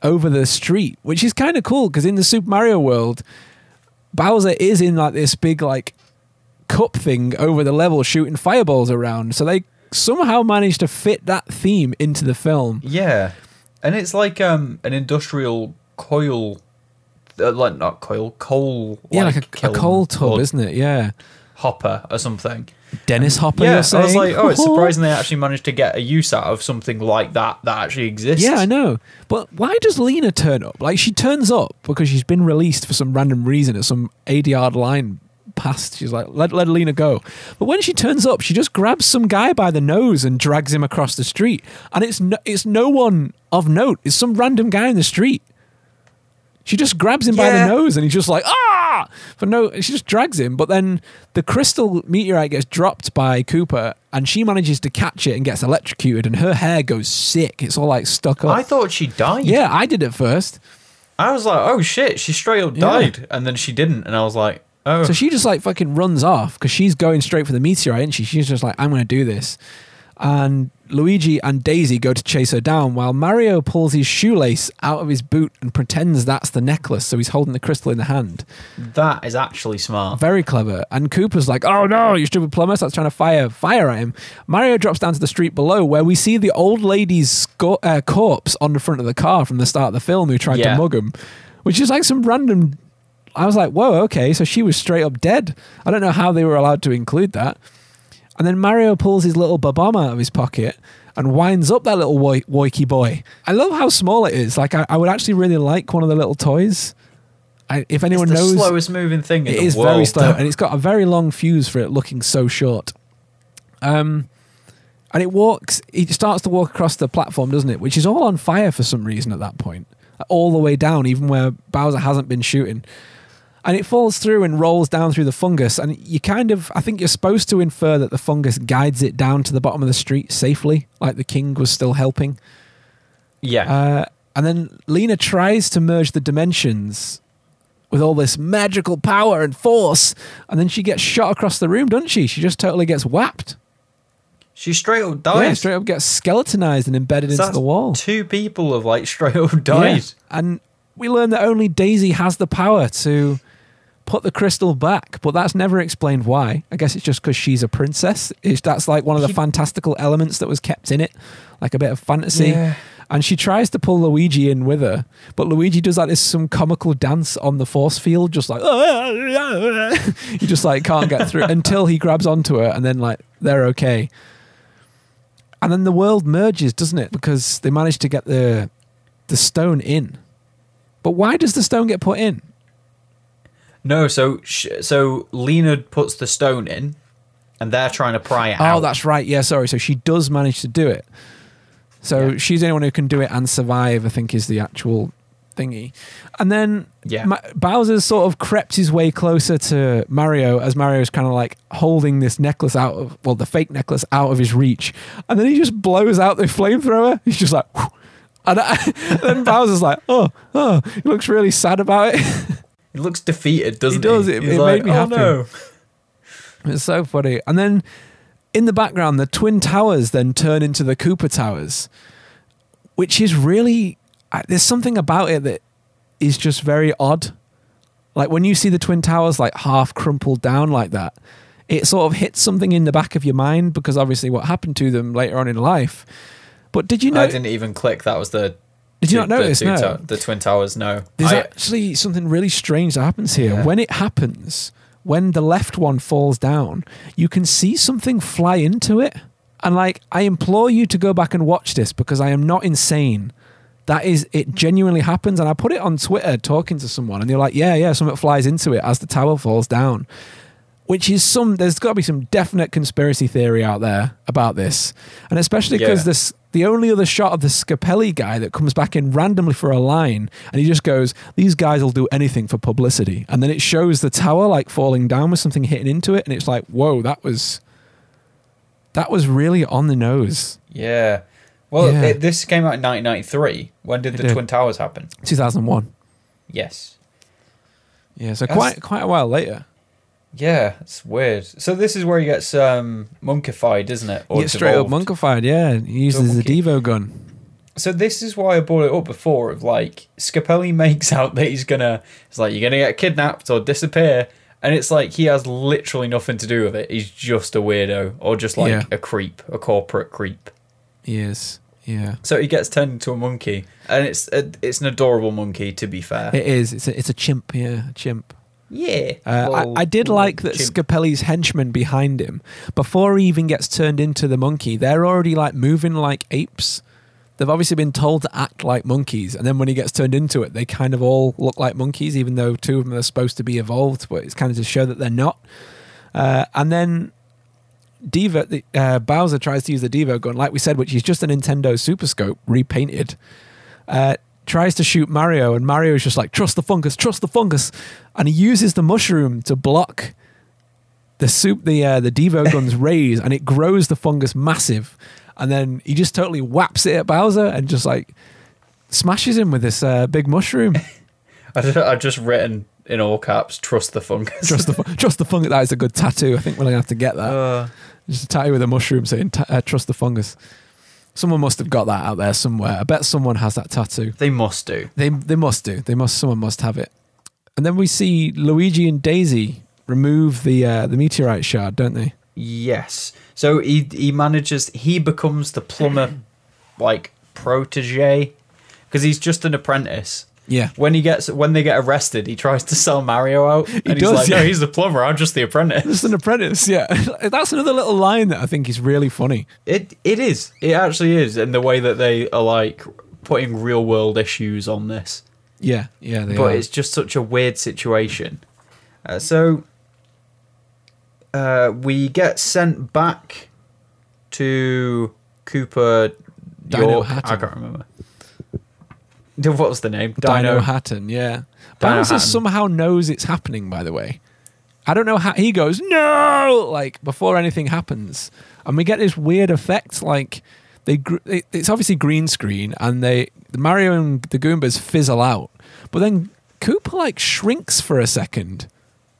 S1: over the street, which is kind of cool because in the Super Mario world, Bowser is in like this big like cup thing over the level shooting fireballs around. So they somehow managed to fit that theme into the film.
S2: Yeah, and it's like um an industrial coil, uh, like not coil, coal.
S1: Yeah, like, a, a coal tub, isn't it? Yeah.
S2: Hopper or something.
S1: Dennis Hopper.
S2: yeah, I was like, oh, it's surprising they actually managed to get a use out of something like that that actually exists.
S1: Yeah, I know. But why does Lena turn up? Like she turns up because she's been released for some random reason at some 80 yard line past. She's like, let, let Lena go. But when she turns up, she just grabs some guy by the nose and drags him across the street. And it's no, it's no one of note. It's some random guy in the street. She just grabs him by the nose and he's just like, ah! For no, she just drags him. But then the crystal meteorite gets dropped by Koopa and she manages to catch it and gets electrocuted and her hair goes sick. It's all like stuck up.
S2: I thought she died.
S1: Yeah, I did at first.
S2: I was like, oh shit, she straight up
S1: Yeah.
S2: died, and then she didn't, and I was like, oh,
S1: So she just like fucking runs off because she's going straight for the meteorite, and she? She's just like, I'm going to do this. And Luigi and Daisy go to chase her down while Mario pulls his shoelace out of his boot and pretends that's the necklace. So he's holding the crystal in the hand.
S2: that is actually smart.
S1: Very clever. And Koopa's like, oh no, you stupid plumber. Starts trying to fire fire at him. Mario drops down to the street below where we see the old lady's sco- uh, corpse on the front of the car from the start of the film who tried
S2: Yeah.
S1: to mug him, which is like some random. I was like, whoa, okay, so she was straight up dead. I don't know how they were allowed to include that. And then Mario pulls his little bomb out of his pocket and winds up that little woi- woiky boy. I love how small it is. Like, I, I would actually really like one of the little toys. I, if anyone
S2: it's the
S1: knows,
S2: slowest moving thing in
S1: it
S2: the
S1: is
S2: world.
S1: very slow, and it's got a very long fuse for it looking so short. Um, and it walks. It starts to walk across the platform, doesn't it? Which is all on fire for some reason at that point, all the way down, even where Bowser hasn't been shooting. And it falls through and rolls down through the fungus, and you kind of, I think you're supposed to infer that the fungus guides it down to the bottom of the street safely, like the king was still helping.
S2: yeah,
S1: Uh, and then Lena tries to merge the dimensions with all this magical power and force, and then she gets shot across the room, doesn't she? She just totally gets whapped.
S2: she straight up
S1: dies.
S2: Yeah,
S1: straight up gets skeletonized and embedded
S2: So
S1: into the wall.
S2: Two people have like straight up died.
S1: Yeah. And we learn that only Daisy has the power to put the crystal back, but that's never explained why. I guess it's just because she's a princess. It's, that's like one of the
S2: He-
S1: fantastical elements that was kept in it, like a bit of fantasy.
S2: Yeah.
S1: And she tries to pull Luigi in with her, but Luigi does like this some comical dance on the force field, just like he just like can't get through until he grabs onto her, and then like they're okay. And then the world merges, doesn't it? Because they managed to get the the stone in. But why does the stone get put in?
S2: No, so sh- so Lena puts the stone in, and they're trying to pry it oh, out.
S1: Oh, that's right. Yeah, sorry. So she does manage to do it. So
S2: Yeah.
S1: she's the only one who can do it and survive. I think is the actual thingy. And then
S2: Yeah.
S1: Ma- Bowser's sort of crept his way closer to Mario as Mario's kind of like holding this necklace out of well, the fake necklace out of his reach, and then he just blows out the flamethrower. He's just like. "Whew." And I, then Bowser's like, oh, oh, he looks really sad about it.
S2: He looks defeated, doesn't he?
S1: does, it-
S2: He's
S1: it
S2: like,
S1: made me
S2: oh,
S1: happy."
S2: No.
S1: It's so funny. And then in the background, the Twin Towers then turn into the Koopa Towers, which is really, there's something about it that is just very odd. Like when you see the Twin Towers like half crumpled down like that, it sort of hits something in the back of your mind because obviously what happened to them later on in life. But did you know?
S2: I didn't even click. That was the.
S1: Did you
S2: two-
S1: not notice?
S2: The,
S1: No.
S2: the twin towers. No.
S1: There's
S2: I-
S1: actually something really strange that happens here.
S2: Yeah.
S1: When it happens, when the left one falls down, you can see something fly into it. And like, I implore you to go back and watch this because I am not insane. That is, it genuinely happens. And I put it on Twitter talking to someone, and they're like, yeah, yeah, something flies into it as the tower falls down. Which is some. There's got to be some definite conspiracy theory out there about this, and especially because
S2: Yeah.
S1: this the only other shot of the Scapelli guy that comes back in randomly for a line, and he just goes, "These guys will do anything for publicity," and then it shows the tower like falling down with something hitting into it, and it's like, whoa, that was that was really on the nose.
S2: Yeah. Well,
S1: Yeah.
S2: It, this came out in 1993. When did
S1: It
S2: the
S1: did.
S2: Twin Towers happen?
S1: 2001.
S2: Yes.
S1: Yeah, so
S2: That's-
S1: quite quite a while later.
S2: Yeah, it's weird. So this is where he gets um, monkified, isn't it?
S1: He gets straight up monkified. Yeah, he uses the. Devo gun.
S2: So this is why I brought it up before. Of like Scapelli makes out that he's gonna. It's like you're gonna get kidnapped or disappear, and it's like he has literally nothing to do with it. He's just a weirdo or just like
S1: Yeah.
S2: a creep, a corporate creep.
S1: He is. Yeah.
S2: So he gets turned into a monkey, and it's a, it's an adorable monkey. To be fair,
S1: It is. It's a, it's a chimp. Yeah, a chimp.
S2: Yeah.
S1: Uh,
S2: Little-
S1: I, I did
S2: little
S1: like that
S2: chimp.
S1: Scapelli's henchmen behind him, before he even gets turned into the monkey, they're already like moving like apes. They've obviously been told to act like monkeys, and then when he gets turned into it, they kind of all look like monkeys, even though two of them are supposed to be evolved, but it's kind of to show that they're not. Uh, and then Diva, the, uh, Bowser tries to use the Devo gun, like we said, which is just a Nintendo Super Scope repainted. Uh, tries to shoot Mario, and Mario is just like, "Trust the fungus, trust the fungus," and he uses the mushroom to block the soup, the uh, the Devo gun's rays, and it grows the fungus massive. And then he just totally whaps it at Bowser and just like smashes him with this uh, big mushroom.
S2: I've just written in all caps, "Trust the fungus."
S1: trust the trust the fungus. That is a good tattoo. I think we're gonna have to get that.
S2: Uh,
S1: Just a tattoo with a mushroom saying uh, "Trust the fungus." Someone must have got that out there somewhere. I bet someone has that tattoo.
S2: they must do.
S1: They they must do. They must. Someone must have it. And then we see Luigi and Daisy remove the uh, the meteorite shard, don't they?
S2: Yes. So he he manages. He becomes the plumber, like protege, because he's just an apprentice.
S1: Yeah.
S2: When he gets when they get arrested, he tries to sell Mario out, and he's
S1: does,
S2: like,
S1: yeah.
S2: "No, he's the plumber. I'm just the apprentice."
S1: Just an apprentice. Yeah. That's another little line that I think is really funny.
S2: It it is. It actually is in the way that they are like putting real world issues on this.
S1: Yeah. Yeah. They
S2: but
S1: are.
S2: it's just such a weird situation. Uh, so uh, we get sent back to
S1: Koopa
S2: York. I can't remember. What was the name?
S1: Dinohattan, yeah.
S2: Dino
S1: Bowser somehow knows it's happening, by the way. I don't know how he goes, no, like before anything happens. And we get this weird effect, like they it's obviously green screen and they Mario and the Goombas fizzle out. But then Koopa like shrinks for a second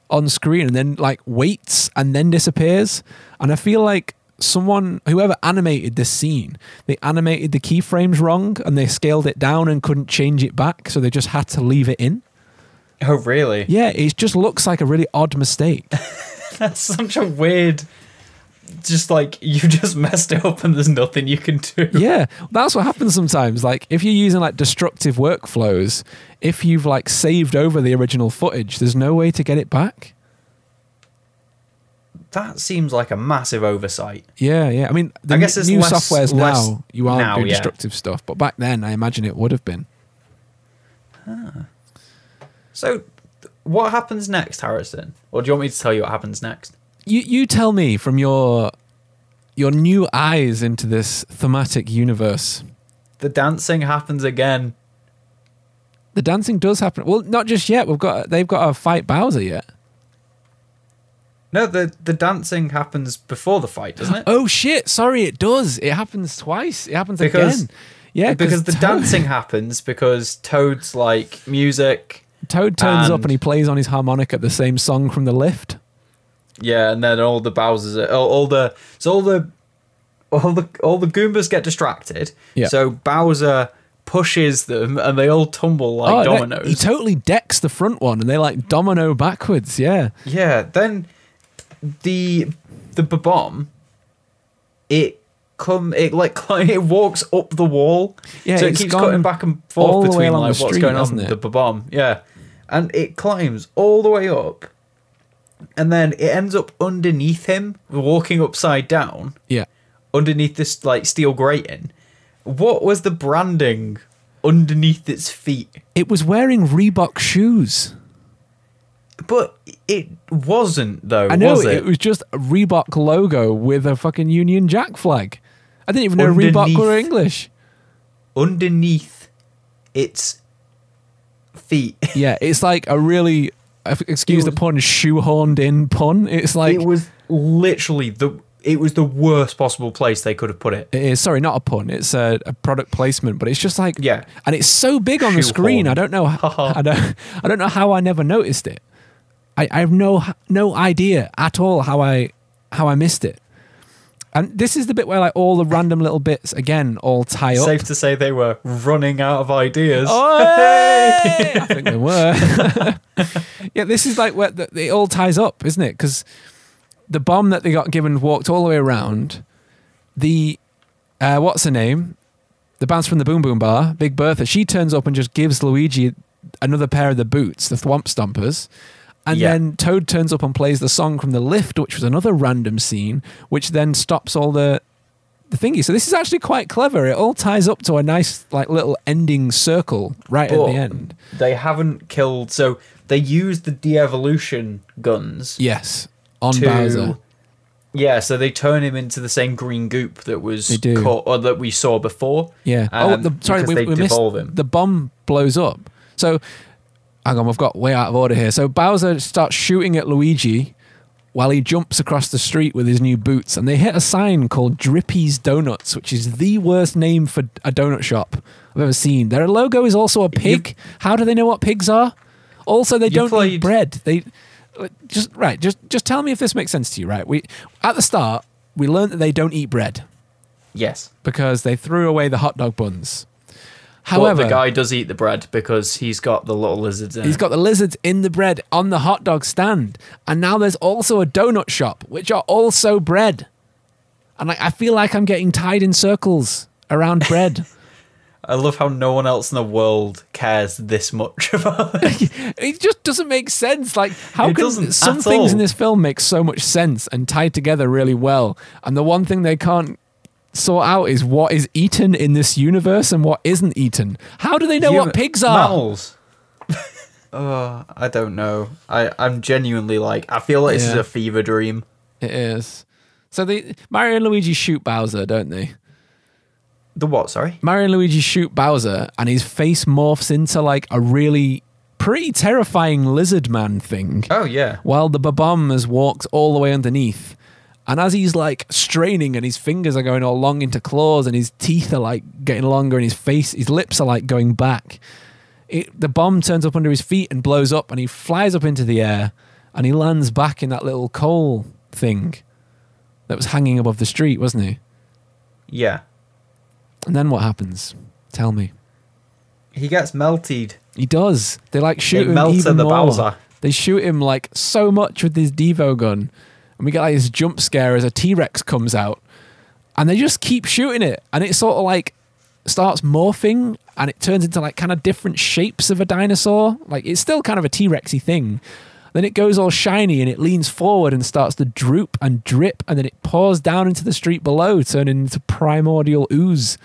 S1: on screen and then like waits and then disappears. And I feel like someone whoever animated this scene, they animated the keyframes wrong and they scaled it down and couldn't change it back, so they just had to leave it in.
S2: Oh, really?
S1: Yeah, it just looks like a really odd mistake.
S2: That's such a weird. Just like you just messed it up and there's nothing you can do.
S1: yeah, that's what happens sometimes. Like if you're using like destructive workflows, if you've like saved over the original footage, there's no way to get it back.
S2: That seems like a massive oversight.
S1: Yeah, yeah. I mean, the
S2: I guess it's
S1: new
S2: less-
S1: softwares
S2: less
S1: now you aren't
S2: now,
S1: doing
S2: yeah.
S1: destructive stuff, but back then I imagine it would have been.
S2: Ah. So, what happens next, Harrison? Or do you want me to tell you what happens next?
S1: You you tell me from your your new eyes into this thematic universe.
S2: The dancing happens again.
S1: The dancing does happen. Well, not just yet. We've got they've got to fight Bowser yet.
S2: No, the the dancing happens before the fight, doesn't it?
S1: Oh shit! Sorry, it does. It happens twice. It happens
S2: Because-
S1: again. Yeah,
S2: because the
S1: Toad-
S2: dancing happens because Toad's like music.
S1: Toad turns up
S2: and-
S1: and he plays on his harmonica the same song from the lift.
S2: Yeah, and then all the Bowser's all, all the so all the all the all the Goombas get distracted.
S1: Yeah.
S2: So Bowser pushes them and they all tumble like
S1: oh,
S2: dominoes.
S1: he totally decks the front one and they like domino backwards. Yeah.
S2: Yeah, then the the bomb it come it like it walks up the wall.
S1: Yeah,
S2: so it keeps cutting back and forth between like what's
S1: street,
S2: going on
S1: it?
S2: the bomb. Yeah. And it climbs all the way up and then it ends up underneath him, walking upside down
S1: Yeah.
S2: underneath this like steel grating. What was the branding underneath its feet?
S1: It was wearing Reebok shoes.
S2: But it wasn't though,
S1: I know
S2: was
S1: it?
S2: it?
S1: was just a Reebok logo with a fucking Union Jack flag. I didn't even know Reebok were English.
S2: Underneath its feet.
S1: Yeah, it's like a really, uh, excuse the
S2: was-
S1: pun, shoehorned in pun. It's like
S2: it was literally the it was the worst possible place they could have put it.
S1: It is sorry, not a pun. It's a, a product placement, but it's just like
S2: Yeah.
S1: and it's so big on the screen. I don't know. I don't. I don't know how I never noticed it. I, I have no no idea at all how I how I missed it. And this is the bit where like all the random little bits again all tie up.
S2: Safe to say they were running out of ideas.
S1: Oh, I think they were. yeah, this is like where the, it all ties up, isn't it? Because the bomb that they got given walked all the way around. The uh, what's her name? The bounce from the Boom Boom Bar, Big Bertha. She turns up and just gives Luigi another pair of the boots, the Thwomp Stompers. And
S2: Yeah.
S1: then Toad turns up and plays the song from the lift, which was another random scene, which then stops all the the thingy. So this is actually quite clever. It all ties up to a nice like little ending circle right at the end.
S2: They haven't killed. So they used the de-evolution guns.
S1: Yes, on
S2: to-
S1: Bowser.
S2: Yeah, so they turn him into the same green goop that was caught, or that we saw before.
S1: Yeah. oh,
S2: Um,
S1: the, sorry, we, we missed
S2: him.
S1: the bomb blows up. So, hang on, we've got way out of order here. So Bowser starts shooting at Luigi while he jumps across the street with his new boots, and they hit a sign called Drippy's Donuts, which is the worst name for a donut shop I've ever seen. Their logo is also a pig. How do they know what pigs are? Also, they don't eat bread. They just right. Just just tell me if this makes sense to you. Right? We at the start we learned that they don't eat bread
S2: Yes.
S1: because they threw away the hot dog buns.
S2: However,
S1: However,
S2: the guy does eat the bread because he's got the little lizards in
S1: he's
S2: it.
S1: got the lizards in the bread on the hot dog stand, and now there's also a donut shop, which are also bread. And I, I feel like I'm getting tied in circles around bread.
S2: I love how no one else in the world cares this much about it.
S1: it just doesn't make sense. Like, how
S2: It
S1: can some
S2: at
S1: things in this film make so much sense and tie together really well, and the one thing they can't sort out is what is eaten in this universe and what isn't eaten. How do they know
S2: Human-
S1: what pigs are?
S2: Mammals. oh, I don't know. I, I'm genuinely like, I feel like this is a fever dream.
S1: It is. So they Mario and Luigi shoot Bowser, don't they?
S2: The what, sorry?
S1: Mario and Luigi shoot Bowser, and his face morphs into like a really pretty terrifying lizard man thing.
S2: Oh, yeah.
S1: While the bob-omb has walked all the way underneath. And as he's like straining and his fingers are going all long into claws and his teeth are like getting longer and his face, his lips are like going back, it, the bomb turns up under his feet and blows up and he flies up into the air and he lands back in that little coal thing that was hanging above the street, wasn't he?
S2: Yeah.
S1: And then what happens? Tell me.
S2: He gets melted.
S1: He does. They like shoot
S2: They
S1: him even
S2: the
S1: more.
S2: Bowser.
S1: They shoot him like so much with this Devo gun, and we get like this jump scare as a T Rex comes out, and they just keep shooting it, and it sort of like starts morphing, and it turns into like kind of different shapes of a dinosaur. Like it's still kind of a T Rexy thing. Then it goes all shiny and it leans forward and starts to droop and drip, and then it pours down into the street below, turning into primordial ooze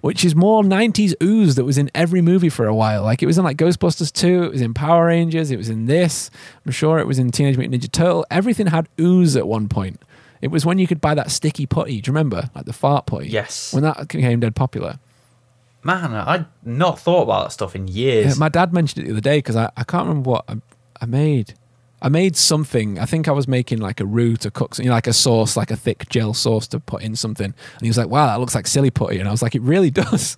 S1: which is more 90s ooze that was in every movie for a while. Like it was in like Ghostbusters 2, it was in Power Rangers, it was in this. I'm sure it was in Teenage Mutant Ninja Turtle. Everything had ooze at one point. It was when you could buy that sticky putty. Do you remember? Like the fart putty.
S2: Yes.
S1: When that became dead popular.
S2: Man, I'd not thought about that stuff in years.
S1: Yeah, my dad mentioned it the other day because I, I can't remember what I, I made. I made something. I think I was making like a roux to cook, something, you know, like a sauce, like a thick gel sauce to put in something. And he was like, "Wow, that looks like silly putty," and I was like, "It really does."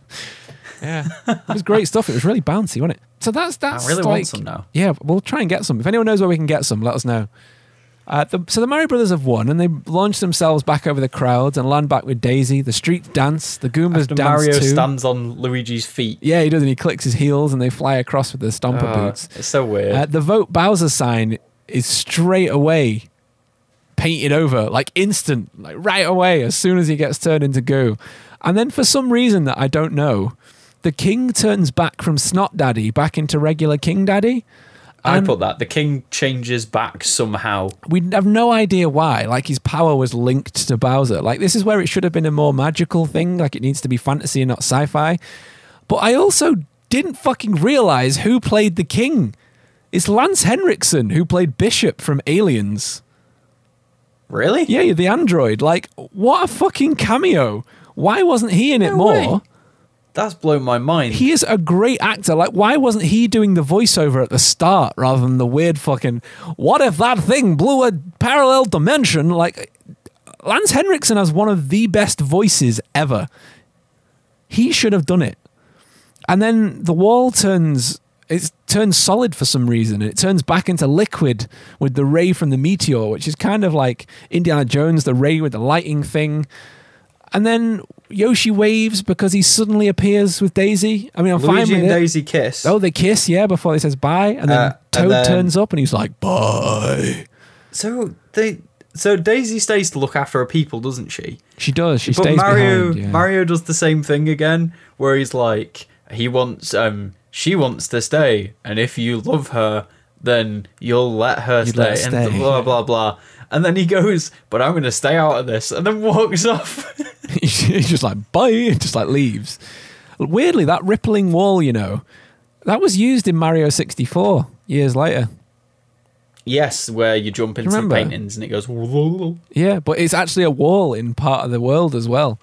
S1: Yeah, it was great stuff. It was really bouncy, wasn't it? So that's that's
S2: I really
S1: like,
S2: want some now.
S1: Yeah, we'll try and get some. If anyone knows where we can get some, let us know. Uh, the, so the Mario Brothers have won, and they launch themselves back over the crowds and land back with Daisy. The streets dance. The Goombas
S2: After
S1: dance
S2: Mario
S1: too.
S2: stands on Luigi's feet.
S1: yeah, he does, and he clicks his heels, and they fly across with their stomper
S2: Oh,
S1: boots.
S2: it's so weird.
S1: Uh, the vote Bowser sign is straight away painted over, like instant, like right away, as soon as he gets turned into goo. And then for some reason that I don't know, the king turns back from Snot Daddy back into regular King Daddy.
S2: I put that. The king changes back somehow.
S1: We have no idea why. Like his power was linked to Bowser. Like this is where it should have been a more magical thing. Like it needs to be fantasy and not sci-fi. But I also didn't fucking realize who played the king It's Lance Henriksen who played Bishop from Aliens.
S2: Really?
S1: Yeah, the android. Like, what a fucking cameo. Why wasn't he in it
S2: No
S1: more?
S2: way. That's blown my mind.
S1: He is a great actor. Like, why wasn't he doing the voiceover at the start rather than the weird fucking, what if that thing blew a parallel dimension? Like, Lance Henriksen has one of the best voices ever. He should have done it. And then the wall turns it turns solid for some reason. And it turns back into liquid with the ray from the meteor, which is kind of like Indiana Jones, the ray with the lighting thing. And then Yoshi waves because he suddenly appears with Daisy. I mean, I'm fine
S2: Luigi
S1: with
S2: and
S1: it.
S2: Daisy kiss.
S1: Oh, they kiss, yeah, before he says bye, and then
S2: Uh, and
S1: Toad
S2: then-
S1: turns up and he's like, "Bye."
S2: So they so Daisy stays to look after her people, doesn't she?
S1: She does. She
S2: but
S1: stays
S2: Mario
S1: behind. Yeah.
S2: Mario does the same thing again, where he's like he wants um she wants to stay, and if you love her, then you'll let her stay,
S1: let her
S2: and
S1: stay,
S2: blah blah blah. And then he goes, "But I'm going to stay out of this," and then walks off.
S1: he's just like bye, and just like leaves. Weirdly, that rippling wall, you know, that was used in Mario 64 years later.
S2: yes, where you jump into the
S1: Remember?
S2: paintings and it goes.
S1: Yeah, but it's actually a wall in part of the world as well.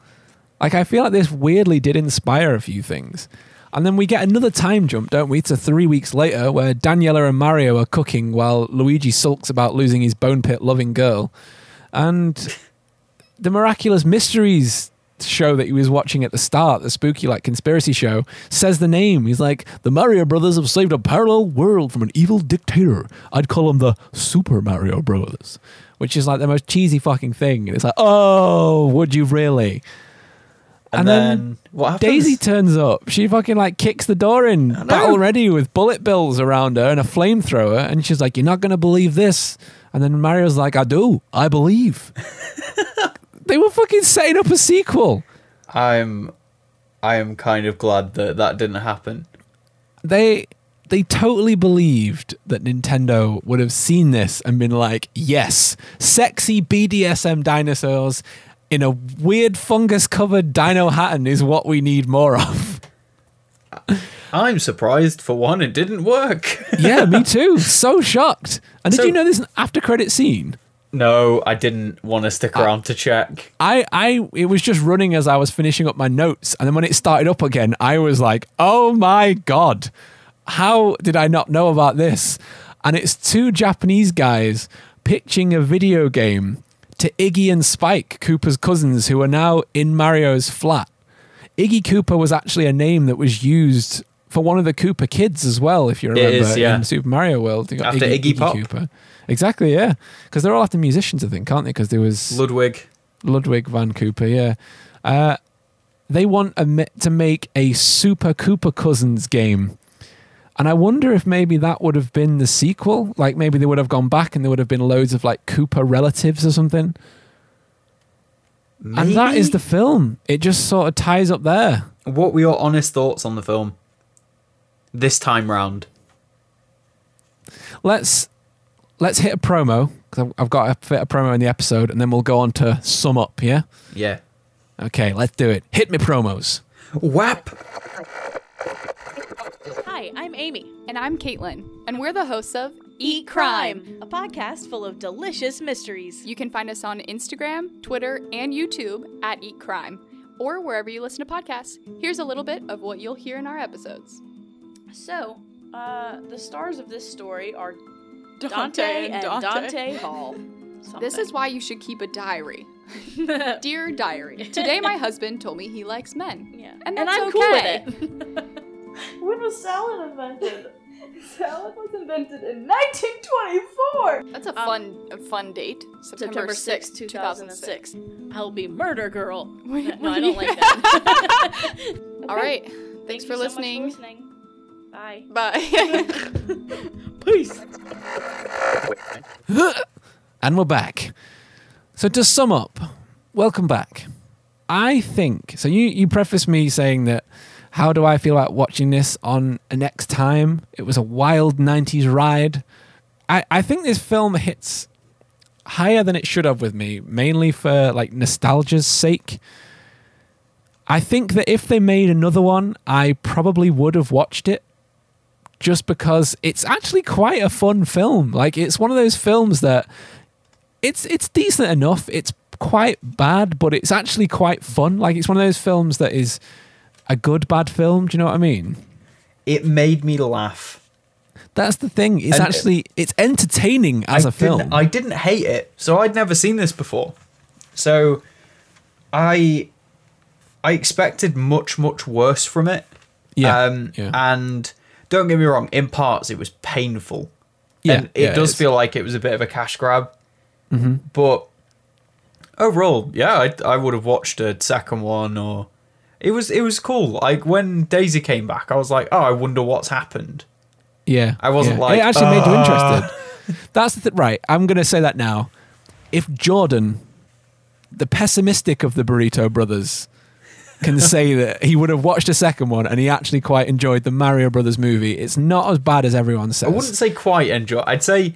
S1: Like I feel like this weirdly did inspire a few things. And then we get another time jump, don't we, to three weeks later, where Daniela and Mario are cooking while Luigi sulks about losing his bone pit loving girl. And the miraculous mysteries show that he was watching at the start, the spooky like conspiracy show, says the name. He's like, the Mario Brothers have saved a parallel world from an evil dictator. I'd call them the Super Mario Brothers, which is like the most cheesy fucking thing. And it's like, oh, would you really?
S2: And,
S1: And then
S2: then, what happens?
S1: Daisy turns up. She fucking like kicks the door in,
S2: know.
S1: battle ready with bullet bills around her and a flamethrower, and she's like, "You're not gonna believe this." And then Mario's like, "I do. I believe." they were fucking setting up a sequel.
S2: I'm, I am kind of glad that that didn't happen.
S1: They they totally believed that Nintendo would have seen this and been like, "Yes, sexy BDSM dinosaurs." In a weird fungus covered Dinohattan is what we need more of.
S2: I'm surprised for one, it didn't work.
S1: yeah, me too. So shocked. And did
S2: So-
S1: you know there's an after credit scene?
S2: no, I didn't want to stick uh, around to check.
S1: I, I, it was just running as I was finishing up my notes, and then when it started up again, I was like, "Oh my god, how did I not know about this?" And it's two Japanese guys pitching a video game to Iggy and Spike, Koopa's cousins, who are now in Mario's flat. Iggy Koopa was actually a name that was used for one of the Koopa kids as well, if you remember
S2: is, yeah.
S1: in Super Mario World. They got
S2: After Iggy Pop.
S1: Koopa. Exactly, yeah. Because they're all after musicians, I think, aren't they? Because there was
S2: Ludwig.
S1: Ludwig Van Koopa, yeah. Uh, they want a, to make a Super Koopa Cousins game. And I wonder if maybe that would have been the sequel. Like maybe they would have gone back and there would have been loads of like Koopa relatives or something. And that is the film. It just sort of ties up there.
S2: What were your honest thoughts on the film? This time round.
S1: Let's let's hit a promo because I've, I've got to fit a promo in the episode, and then we'll go on to sum up. Yeah.
S2: Yeah.
S1: Okay, let's do it. Hit me promos.
S2: Whap!
S3: Hi, I'm Amy.
S4: And I'm Caitlin, and we're the hosts of
S3: Eat Crime, a podcast full of delicious mysteries.
S4: You can find us on Instagram, Twitter, and YouTube at Eat Crime, or wherever you listen to podcasts. Here's a little bit of what you'll hear in our episodes.
S3: So, uh, the stars of this story are Dante, and Dante, Hall.
S4: This is why you should keep a diary. Dear diary, today my husband told me he likes men.
S3: yeah,
S4: And
S3: and
S4: that's
S3: I'm
S4: okay.
S3: cool with it. when was salad invented? salad was invented in 1924.
S4: That's a
S3: Um,
S4: fun, a fun date. September,
S3: September
S4: 6,
S3: 6, 2006. I'll be murder girl.
S4: Wait,
S3: no, I don't like that.
S4: All
S3: Okay.
S4: right.
S3: Thank
S4: Thanks
S3: you
S4: for
S3: so much
S4: listening.
S3: listening. Bye.
S4: Bye.
S3: Peace.
S1: And we're back. So to sum up, welcome back. I think so. You you preface me saying that. How do I feel about watching this on a next time? It was a wild '90s ride. I I think this film hits higher than it should have with me, mainly for like nostalgia's sake. I think that if they made another one, I probably would have watched it just because it's actually quite a fun film. Like it's one of those films that it's it's decent enough. It's quite bad, but it's actually quite fun. Like it's one of those films that is a good bad film. Do you know what I mean?
S2: It made me laugh.
S1: That's the thing. It's
S2: And-
S1: actually it's entertaining as
S2: I
S1: a film.
S2: I didn't hate it, so I'd never seen this before. So I I expected much much worse from it.
S1: yeah,
S2: Um,
S1: yeah.
S2: And don't get me wrong, in parts it was painful.
S1: Yeah,
S2: and it
S1: yeah,
S2: does
S1: is.
S2: feel like it was a bit of a cash grab.
S1: Mm-hmm.
S2: But overall, yeah, I, I would have watched a second one or it was it was cool. Like when Daisy came back, I was like, oh, I wonder what's happened.
S1: Yeah,
S2: I wasn't
S1: yeah.
S2: like,
S1: it actually made you
S2: "Ah."
S1: interested. That's the th- right. I'm going to say that now. If Jordan, the pessimistic of the Burrito Brothers, can say that he would have watched a second one and he actually quite enjoyed the Mario Brothers movie, it's not as bad as everyone says.
S2: I wouldn't say quite enjoy. I'd say,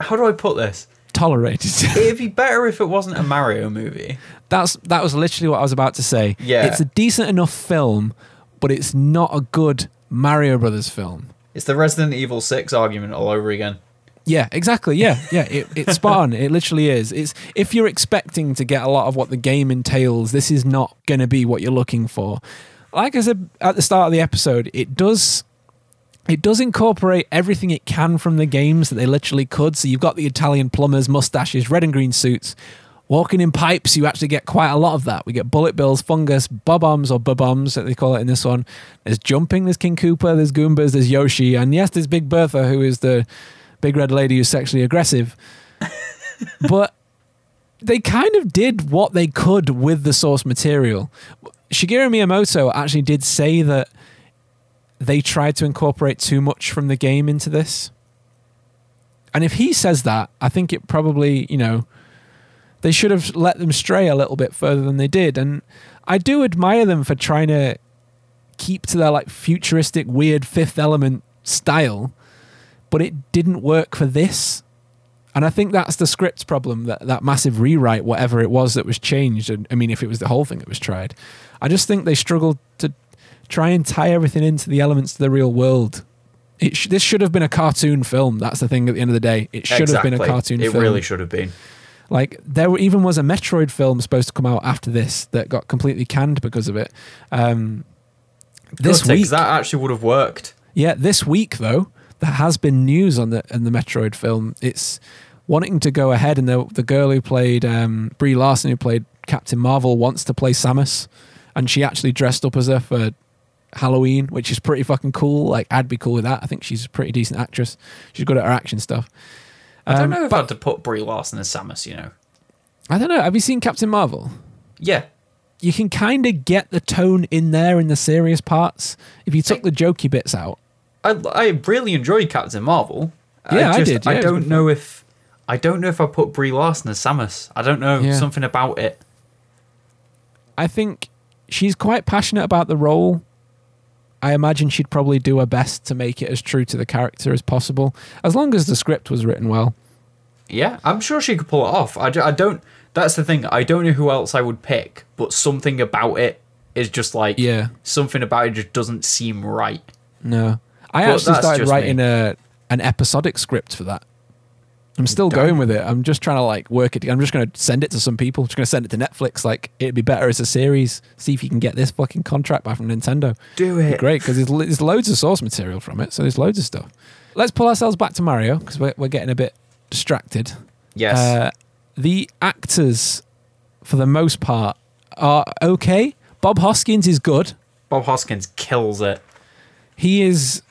S2: how do I put this?
S1: tolerated.
S2: It'd be better if it wasn't a Mario movie.
S1: That's that was literally what I was about to say.
S2: Yeah.
S1: it's a decent enough film, but it's not a good Mario Brothers film.
S2: It's the Resident Evil Six argument all over again.
S1: Yeah, exactly. Yeah, yeah. It, it's spot on. It literally is. It's if you're expecting to get a lot of what the game entails, this is not going to be what you're looking for. Like I said at the start of the episode, it does. It does incorporate everything it can from the games that they literally could. So you've got the Italian plumbers, mustaches, red and green suits, walking in pipes. You actually get quite a lot of that. We get bullet bills, fungus, bob-ombs or bob-ombs that they call it in this one. There's jumping. There's King Koopa. There's Goombas. There's Yoshi, and yes, there's Big Bertha, who is the big red lady who's sexually aggressive. but they kind of did what they could with the source material. Shigeru Miyamoto actually did say that they tried to incorporate too much from the game into this. And if he says that, I think it probably, you know, they should have let them stray a little bit further than they did. And I do admire them for trying to keep to their like futuristic, weird fifth element style, but it didn't work for this. And I think that's the script's problem that that massive rewrite, whatever it was that was changed. And I mean, if it was the whole thing that was tried, I just think they struggled to try and tie everything into the elements of the real world. It sh- this should have been a cartoon film. That's the thing. At the end of the day, it should have been a cartoon
S2: It
S1: film.
S2: really should have been.
S1: Like there even was a Metroid film supposed to come out after this that got completely canned because of it. Um, this week,
S2: that actually would have worked.
S1: yeah, this week though, there has been news on the on the Metroid film. It's wanting to go ahead, and the the girl who played um, Brie Larson, who played Captain Marvel, wants to play Samus, and she actually dressed up as her for Halloween, which is pretty fucking cool. Like I'd be cool with that. I think she's a pretty decent actress. She's good at her action stuff.
S2: I don't
S1: Um,
S2: know if
S1: but
S2: I had to put Brie Larson as Samus. You know.
S1: I don't know. Have you seen Captain Marvel?
S2: Yeah.
S1: you can kind of get the tone in there in the serious parts if you took the jokey bits out.
S2: I I really enjoyed Captain Marvel.
S1: Yeah, I
S2: just,
S1: did, yeah,
S2: I don't know if I don't know if I put Brie Larson as Samus. I don't know
S1: Yeah.
S2: something about it.
S1: I think she's quite passionate about the role. I imagine she'd probably do her best to make it as true to the character as possible, as long as the script was written well.
S2: Yeah, I'm sure she could pull it off. I, I don't. That's the thing. I don't know who else I would pick, but something about it is just like
S1: Yeah,
S2: something about it just doesn't seem right.
S1: no. I
S2: But
S1: actually started writing
S2: me.
S1: a an episodic script for that. I'm still going with it. I'm just trying to like work it. I'm just going to send it to some people. just going to send it to Netflix. Like it'd be better as a series. See if you can get this fucking contract back from Nintendo.
S2: Do
S1: Be
S2: it.
S1: great because there's, there's loads of source material from it, so there's loads of stuff. Let's pull ourselves back to Mario because we're, we're getting a bit distracted.
S2: Yes.
S1: Uh, the actors, for the most part, are okay. Bob Hoskins is good.
S2: Bob Hoskins kills it.
S1: He is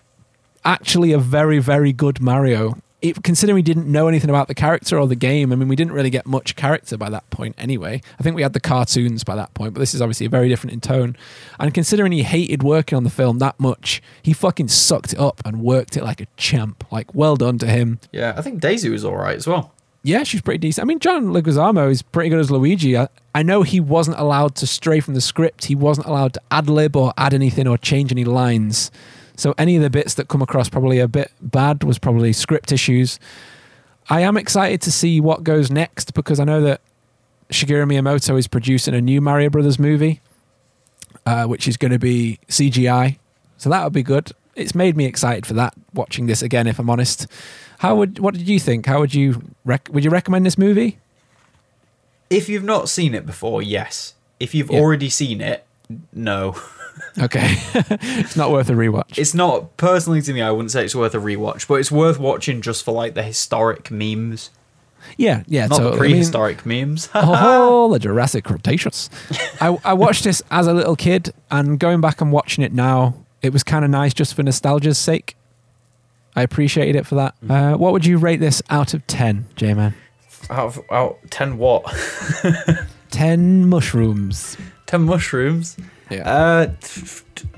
S1: actually a very, very good Mario. It, considering we didn't know anything about the character or the game, I mean, we didn't really get much character by that point anyway. I think we had the cartoons by that point, but this is obviously very different in tone. And considering he hated working on the film that much, he fucking sucked it up and worked it like a champ. Like, well done to him.
S2: Yeah, I think Daisy was all right as well.
S1: Yeah, she's pretty decent. I mean, John Leguizamo is pretty good as Luigi. I, I know he wasn't allowed to stray from the script. He wasn't allowed to ad lib or add anything or change any lines. So any of the bits that come across probably a bit bad was probably script issues. I am excited to see what goes next because I know that Shigeru Miyamoto is producing a new Mario Brothers movie, uh, which is going to be CGI. So that would be good. it's made me excited for that. Watching this again, if I'm honest. How would what did you think? How would you rec- would you recommend this movie?
S2: If you've not seen it before, yes. If you've
S1: Yeah.
S2: already seen it, no.
S1: Okay, it's not worth a rewatch.
S2: It's not personally to me. I wouldn't say it's worth a rewatch, but it's worth watching just for like the historic memes,
S1: yeah, yeah,
S2: not
S1: totally.
S2: the
S1: I mean,
S2: prehistoric memes.
S1: oh, the Jurassic Cretaceous. I, I watched this as a little kid, and going back and watching it now, it was kind of nice just for nostalgia's sake. I appreciated it for that. Uh, what would you rate this out of 10, J Man?
S2: out of out ten what?
S1: 10 mushrooms.
S2: ten mushrooms.
S1: Yeah.
S2: Uh,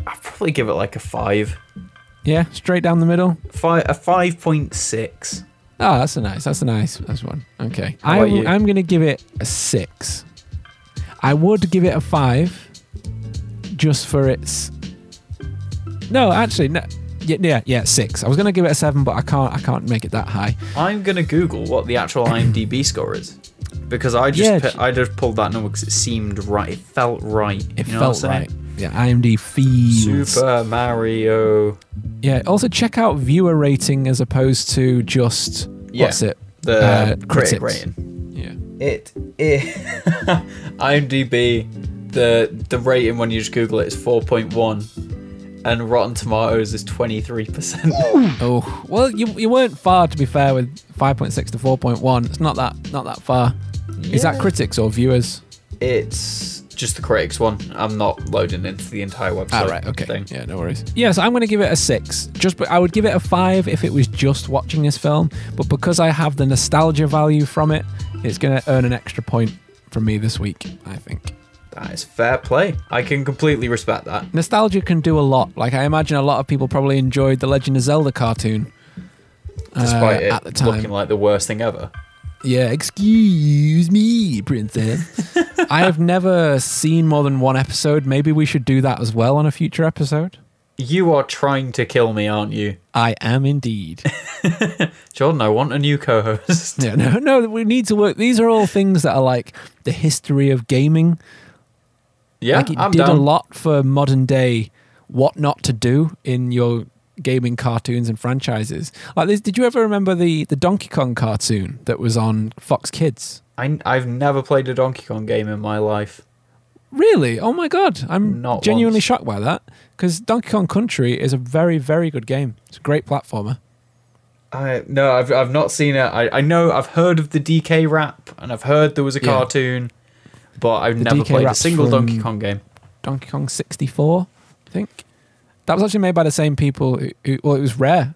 S2: I'd probably give it like a five.
S1: yeah, straight down the middle.
S2: Five a five point six.
S1: Oh, that's a nice. That's a nice. That's one. Okay.
S2: How about
S1: I,
S2: you?
S1: I'm going to give it a six. I would give it a five, just for its. No, actually, no. Yeah, yeah, yeah, six. I was going to give it a seven, but I can't. I can't make it that high.
S2: I'm gonna Google what the actual IMDb score is because I just
S1: Yeah,
S2: pi-
S1: j-
S2: I just pulled that number because it seemed right. It felt right.
S1: It
S2: you know
S1: felt
S2: what I'm
S1: right. Yeah, IMD feels.
S2: Super Mario.
S1: Yeah. Also, check out viewer rating as opposed to just
S2: Yeah,
S1: what's it?
S2: The
S1: Uh,
S2: critic
S1: critics.
S2: rating.
S1: Yeah.
S2: It, it IMDb the the rating when you just Google it is four point one, and Rotten Tomatoes is twenty three percent.
S1: Oh well, you you weren't far to be fair with five point six to four point one. It's not that not that far. Is that critics or viewers?
S2: It's just the critics one. I'm not loading into the entire website.
S1: Ah, right. Okay.
S2: Thing.
S1: Yeah, no worries. Yeah, so I'm going to give it a six. Just, I would give it a five if it was just watching this film, but because I have the nostalgia value from it, it's going to earn an extra point from me this week. I think
S2: That is fair play. I can completely respect that.
S1: nostalgia can do a lot. Like I imagine a lot of people probably enjoyed the Legend of Zelda cartoon,
S2: Despite
S1: uh,
S2: it
S1: at the time.
S2: looking like the worst thing ever.
S1: Yeah, excuse me, princess. I have never seen more than one episode. Maybe we should do that as well on a future episode.
S2: You are trying to kill me, aren't you?
S1: I am indeed.
S2: Jordan, I want a new co host.
S1: Yeah, no, no, we need to work. These are all things that are like the history of gaming.
S2: Yeah,
S1: like it
S2: I'm
S1: did
S2: down.
S1: a lot for modern day what not to do in your gaming cartoons and franchises. Like this, did you ever remember the the Donkey Kong cartoon that was on Fox Kids?
S2: I, I've never played a Donkey Kong game in my life.
S1: Really? Oh my god, I'm
S2: Not
S1: genuinely
S2: once.
S1: shocked by that because Donkey Kong Country is a very very good game. It's a great platformer.
S2: I no, I've I've not seen it. I, I know I've heard of the DK rap and I've heard there was a
S1: Yeah.
S2: cartoon, but I've
S1: The
S2: never
S1: DK
S2: played a single Donkey Kong game.
S1: Donkey Kong 64, I think. That was actually made by the same people. Who, who, well, it was Rare.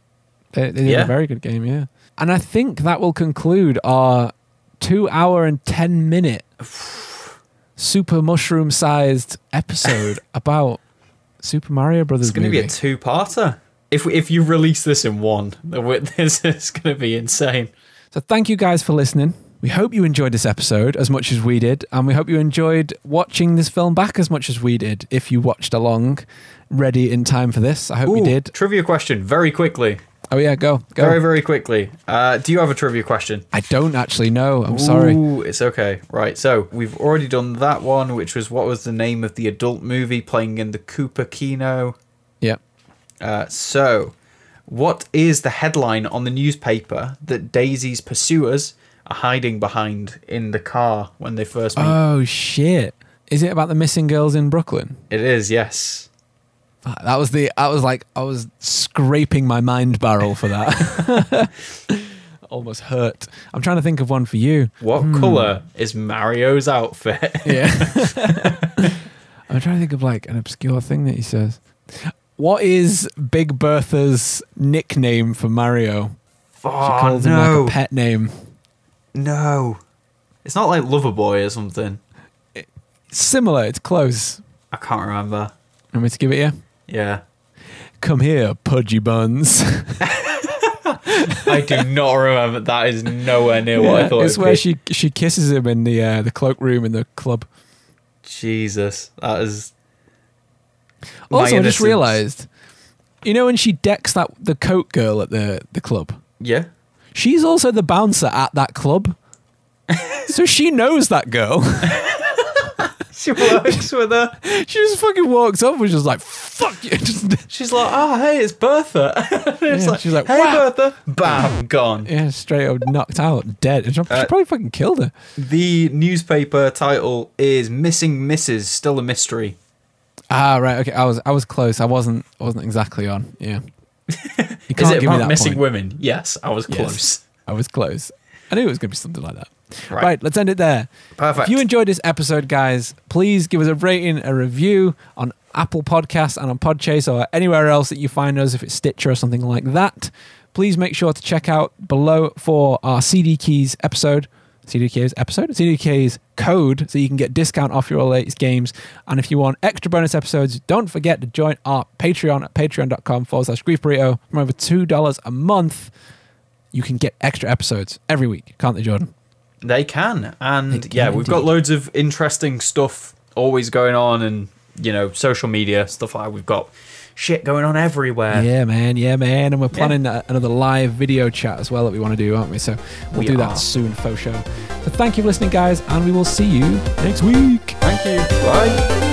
S1: They, they did
S2: Yeah.
S1: a very good game, yeah. And I think that will conclude our two hour and 10 minute super mushroom sized episode about Super Mario Brothers
S2: It's going to be a two-parter. If if you release this in one, this is going to be insane.
S1: So thank you guys for listening. We hope you enjoyed this episode as much as we did, and we hope you enjoyed watching this film back as much as we did. If you watched along, ready in time for this, I hope you did.
S2: Trivia question, very quickly,
S1: Oh yeah, go go.
S2: very very quickly. Uh, do you have a trivia question?
S1: I don't actually know. I'm sorry.
S2: Ooh, it's okay. Right, so we've already done that one, which was what was the name of the adult movie playing in the Koopa Kino.
S1: Yeah.
S2: Uh, so, what is the headline on the newspaper that Daisy's pursuers hiding behind in the car when they first meet?
S1: Oh shit! Is it about the missing girls in Brooklyn?
S2: it is, yes.
S1: That was the. I was like, I was scraping my mind barrel for that. Almost hurt. I'm trying to think of one for you.
S2: What
S1: Hmm.
S2: colour is Mario's outfit?
S1: Yeah. I'm trying to think of like an obscure thing that he says. What is Big Bertha's nickname for Mario? She
S2: oh,
S1: calls him like a pet name.
S2: No. It's not like Loverboy or something.
S1: Similar. It's close.
S2: I can't remember.
S1: Want me to give it you?
S2: Yeah.
S1: Come here, pudgy buns.
S2: I do not remember. That is nowhere near what I thought
S1: it's
S2: it would
S1: where
S2: be.
S1: she she kisses him in the uh, the cloakroom in the club.
S2: Jesus. That is. my
S1: Also, I just realised, you know, when she decks that the coat girl at the the club,
S2: Yeah.
S1: She's also the bouncer at that club, so she knows that girl.
S2: she works with her.
S1: She just fucking walks up and was just like, fuck you. Just,
S2: She's like, oh, hey, it's Bertha. it's
S1: Yeah,
S2: like,
S1: she's like,
S2: hey,
S1: "Wow."
S2: Bertha. Bam, gone.
S1: yeah, straight up knocked out, dead. And she, she
S2: Uh,
S1: probably fucking killed her.
S2: The newspaper title is Missing Mrs. Still a Mystery.
S1: Ah, right. Okay, I was I was close. I wasn't I wasn't exactly on. Yeah. You can't
S2: it
S1: give me
S2: about
S1: that
S2: missing
S1: point.
S2: women? Yes, I was
S1: Yes.
S2: close.
S1: I was close. I knew it was going to be something like that.
S2: Right.
S1: Right. let's end it there.
S2: Perfect.
S1: If you enjoyed this episode, guys, please give us a rating, a review on Apple Podcasts and on Podchaser or anywhere else that you find us, if it's Stitcher or something like that. Please make sure to check out below for our CD Keys episode. CD Keys episode? CD Keys code so you can get discount off your latest games. And if you want extra bonus episodes, don't forget to join our Patreon at patreon.com forward slash grief burrito. From over $2 a month, you can get extra episodes every week, can't they, Jordan?
S2: They can. And
S1: They can
S2: yeah, we've got loads of interesting stuff always going on and, you know, social media, stuff like that. We've got shit going on everywhere.
S1: Yeah, man. Yeah, man. And we're planning a- another live video chat as well that we want to do, aren't we? So we'll
S2: We
S1: do
S2: are.
S1: that soon, faux show. So thank you for listening, guys, and we will see you next week.
S2: Thank you. Bye.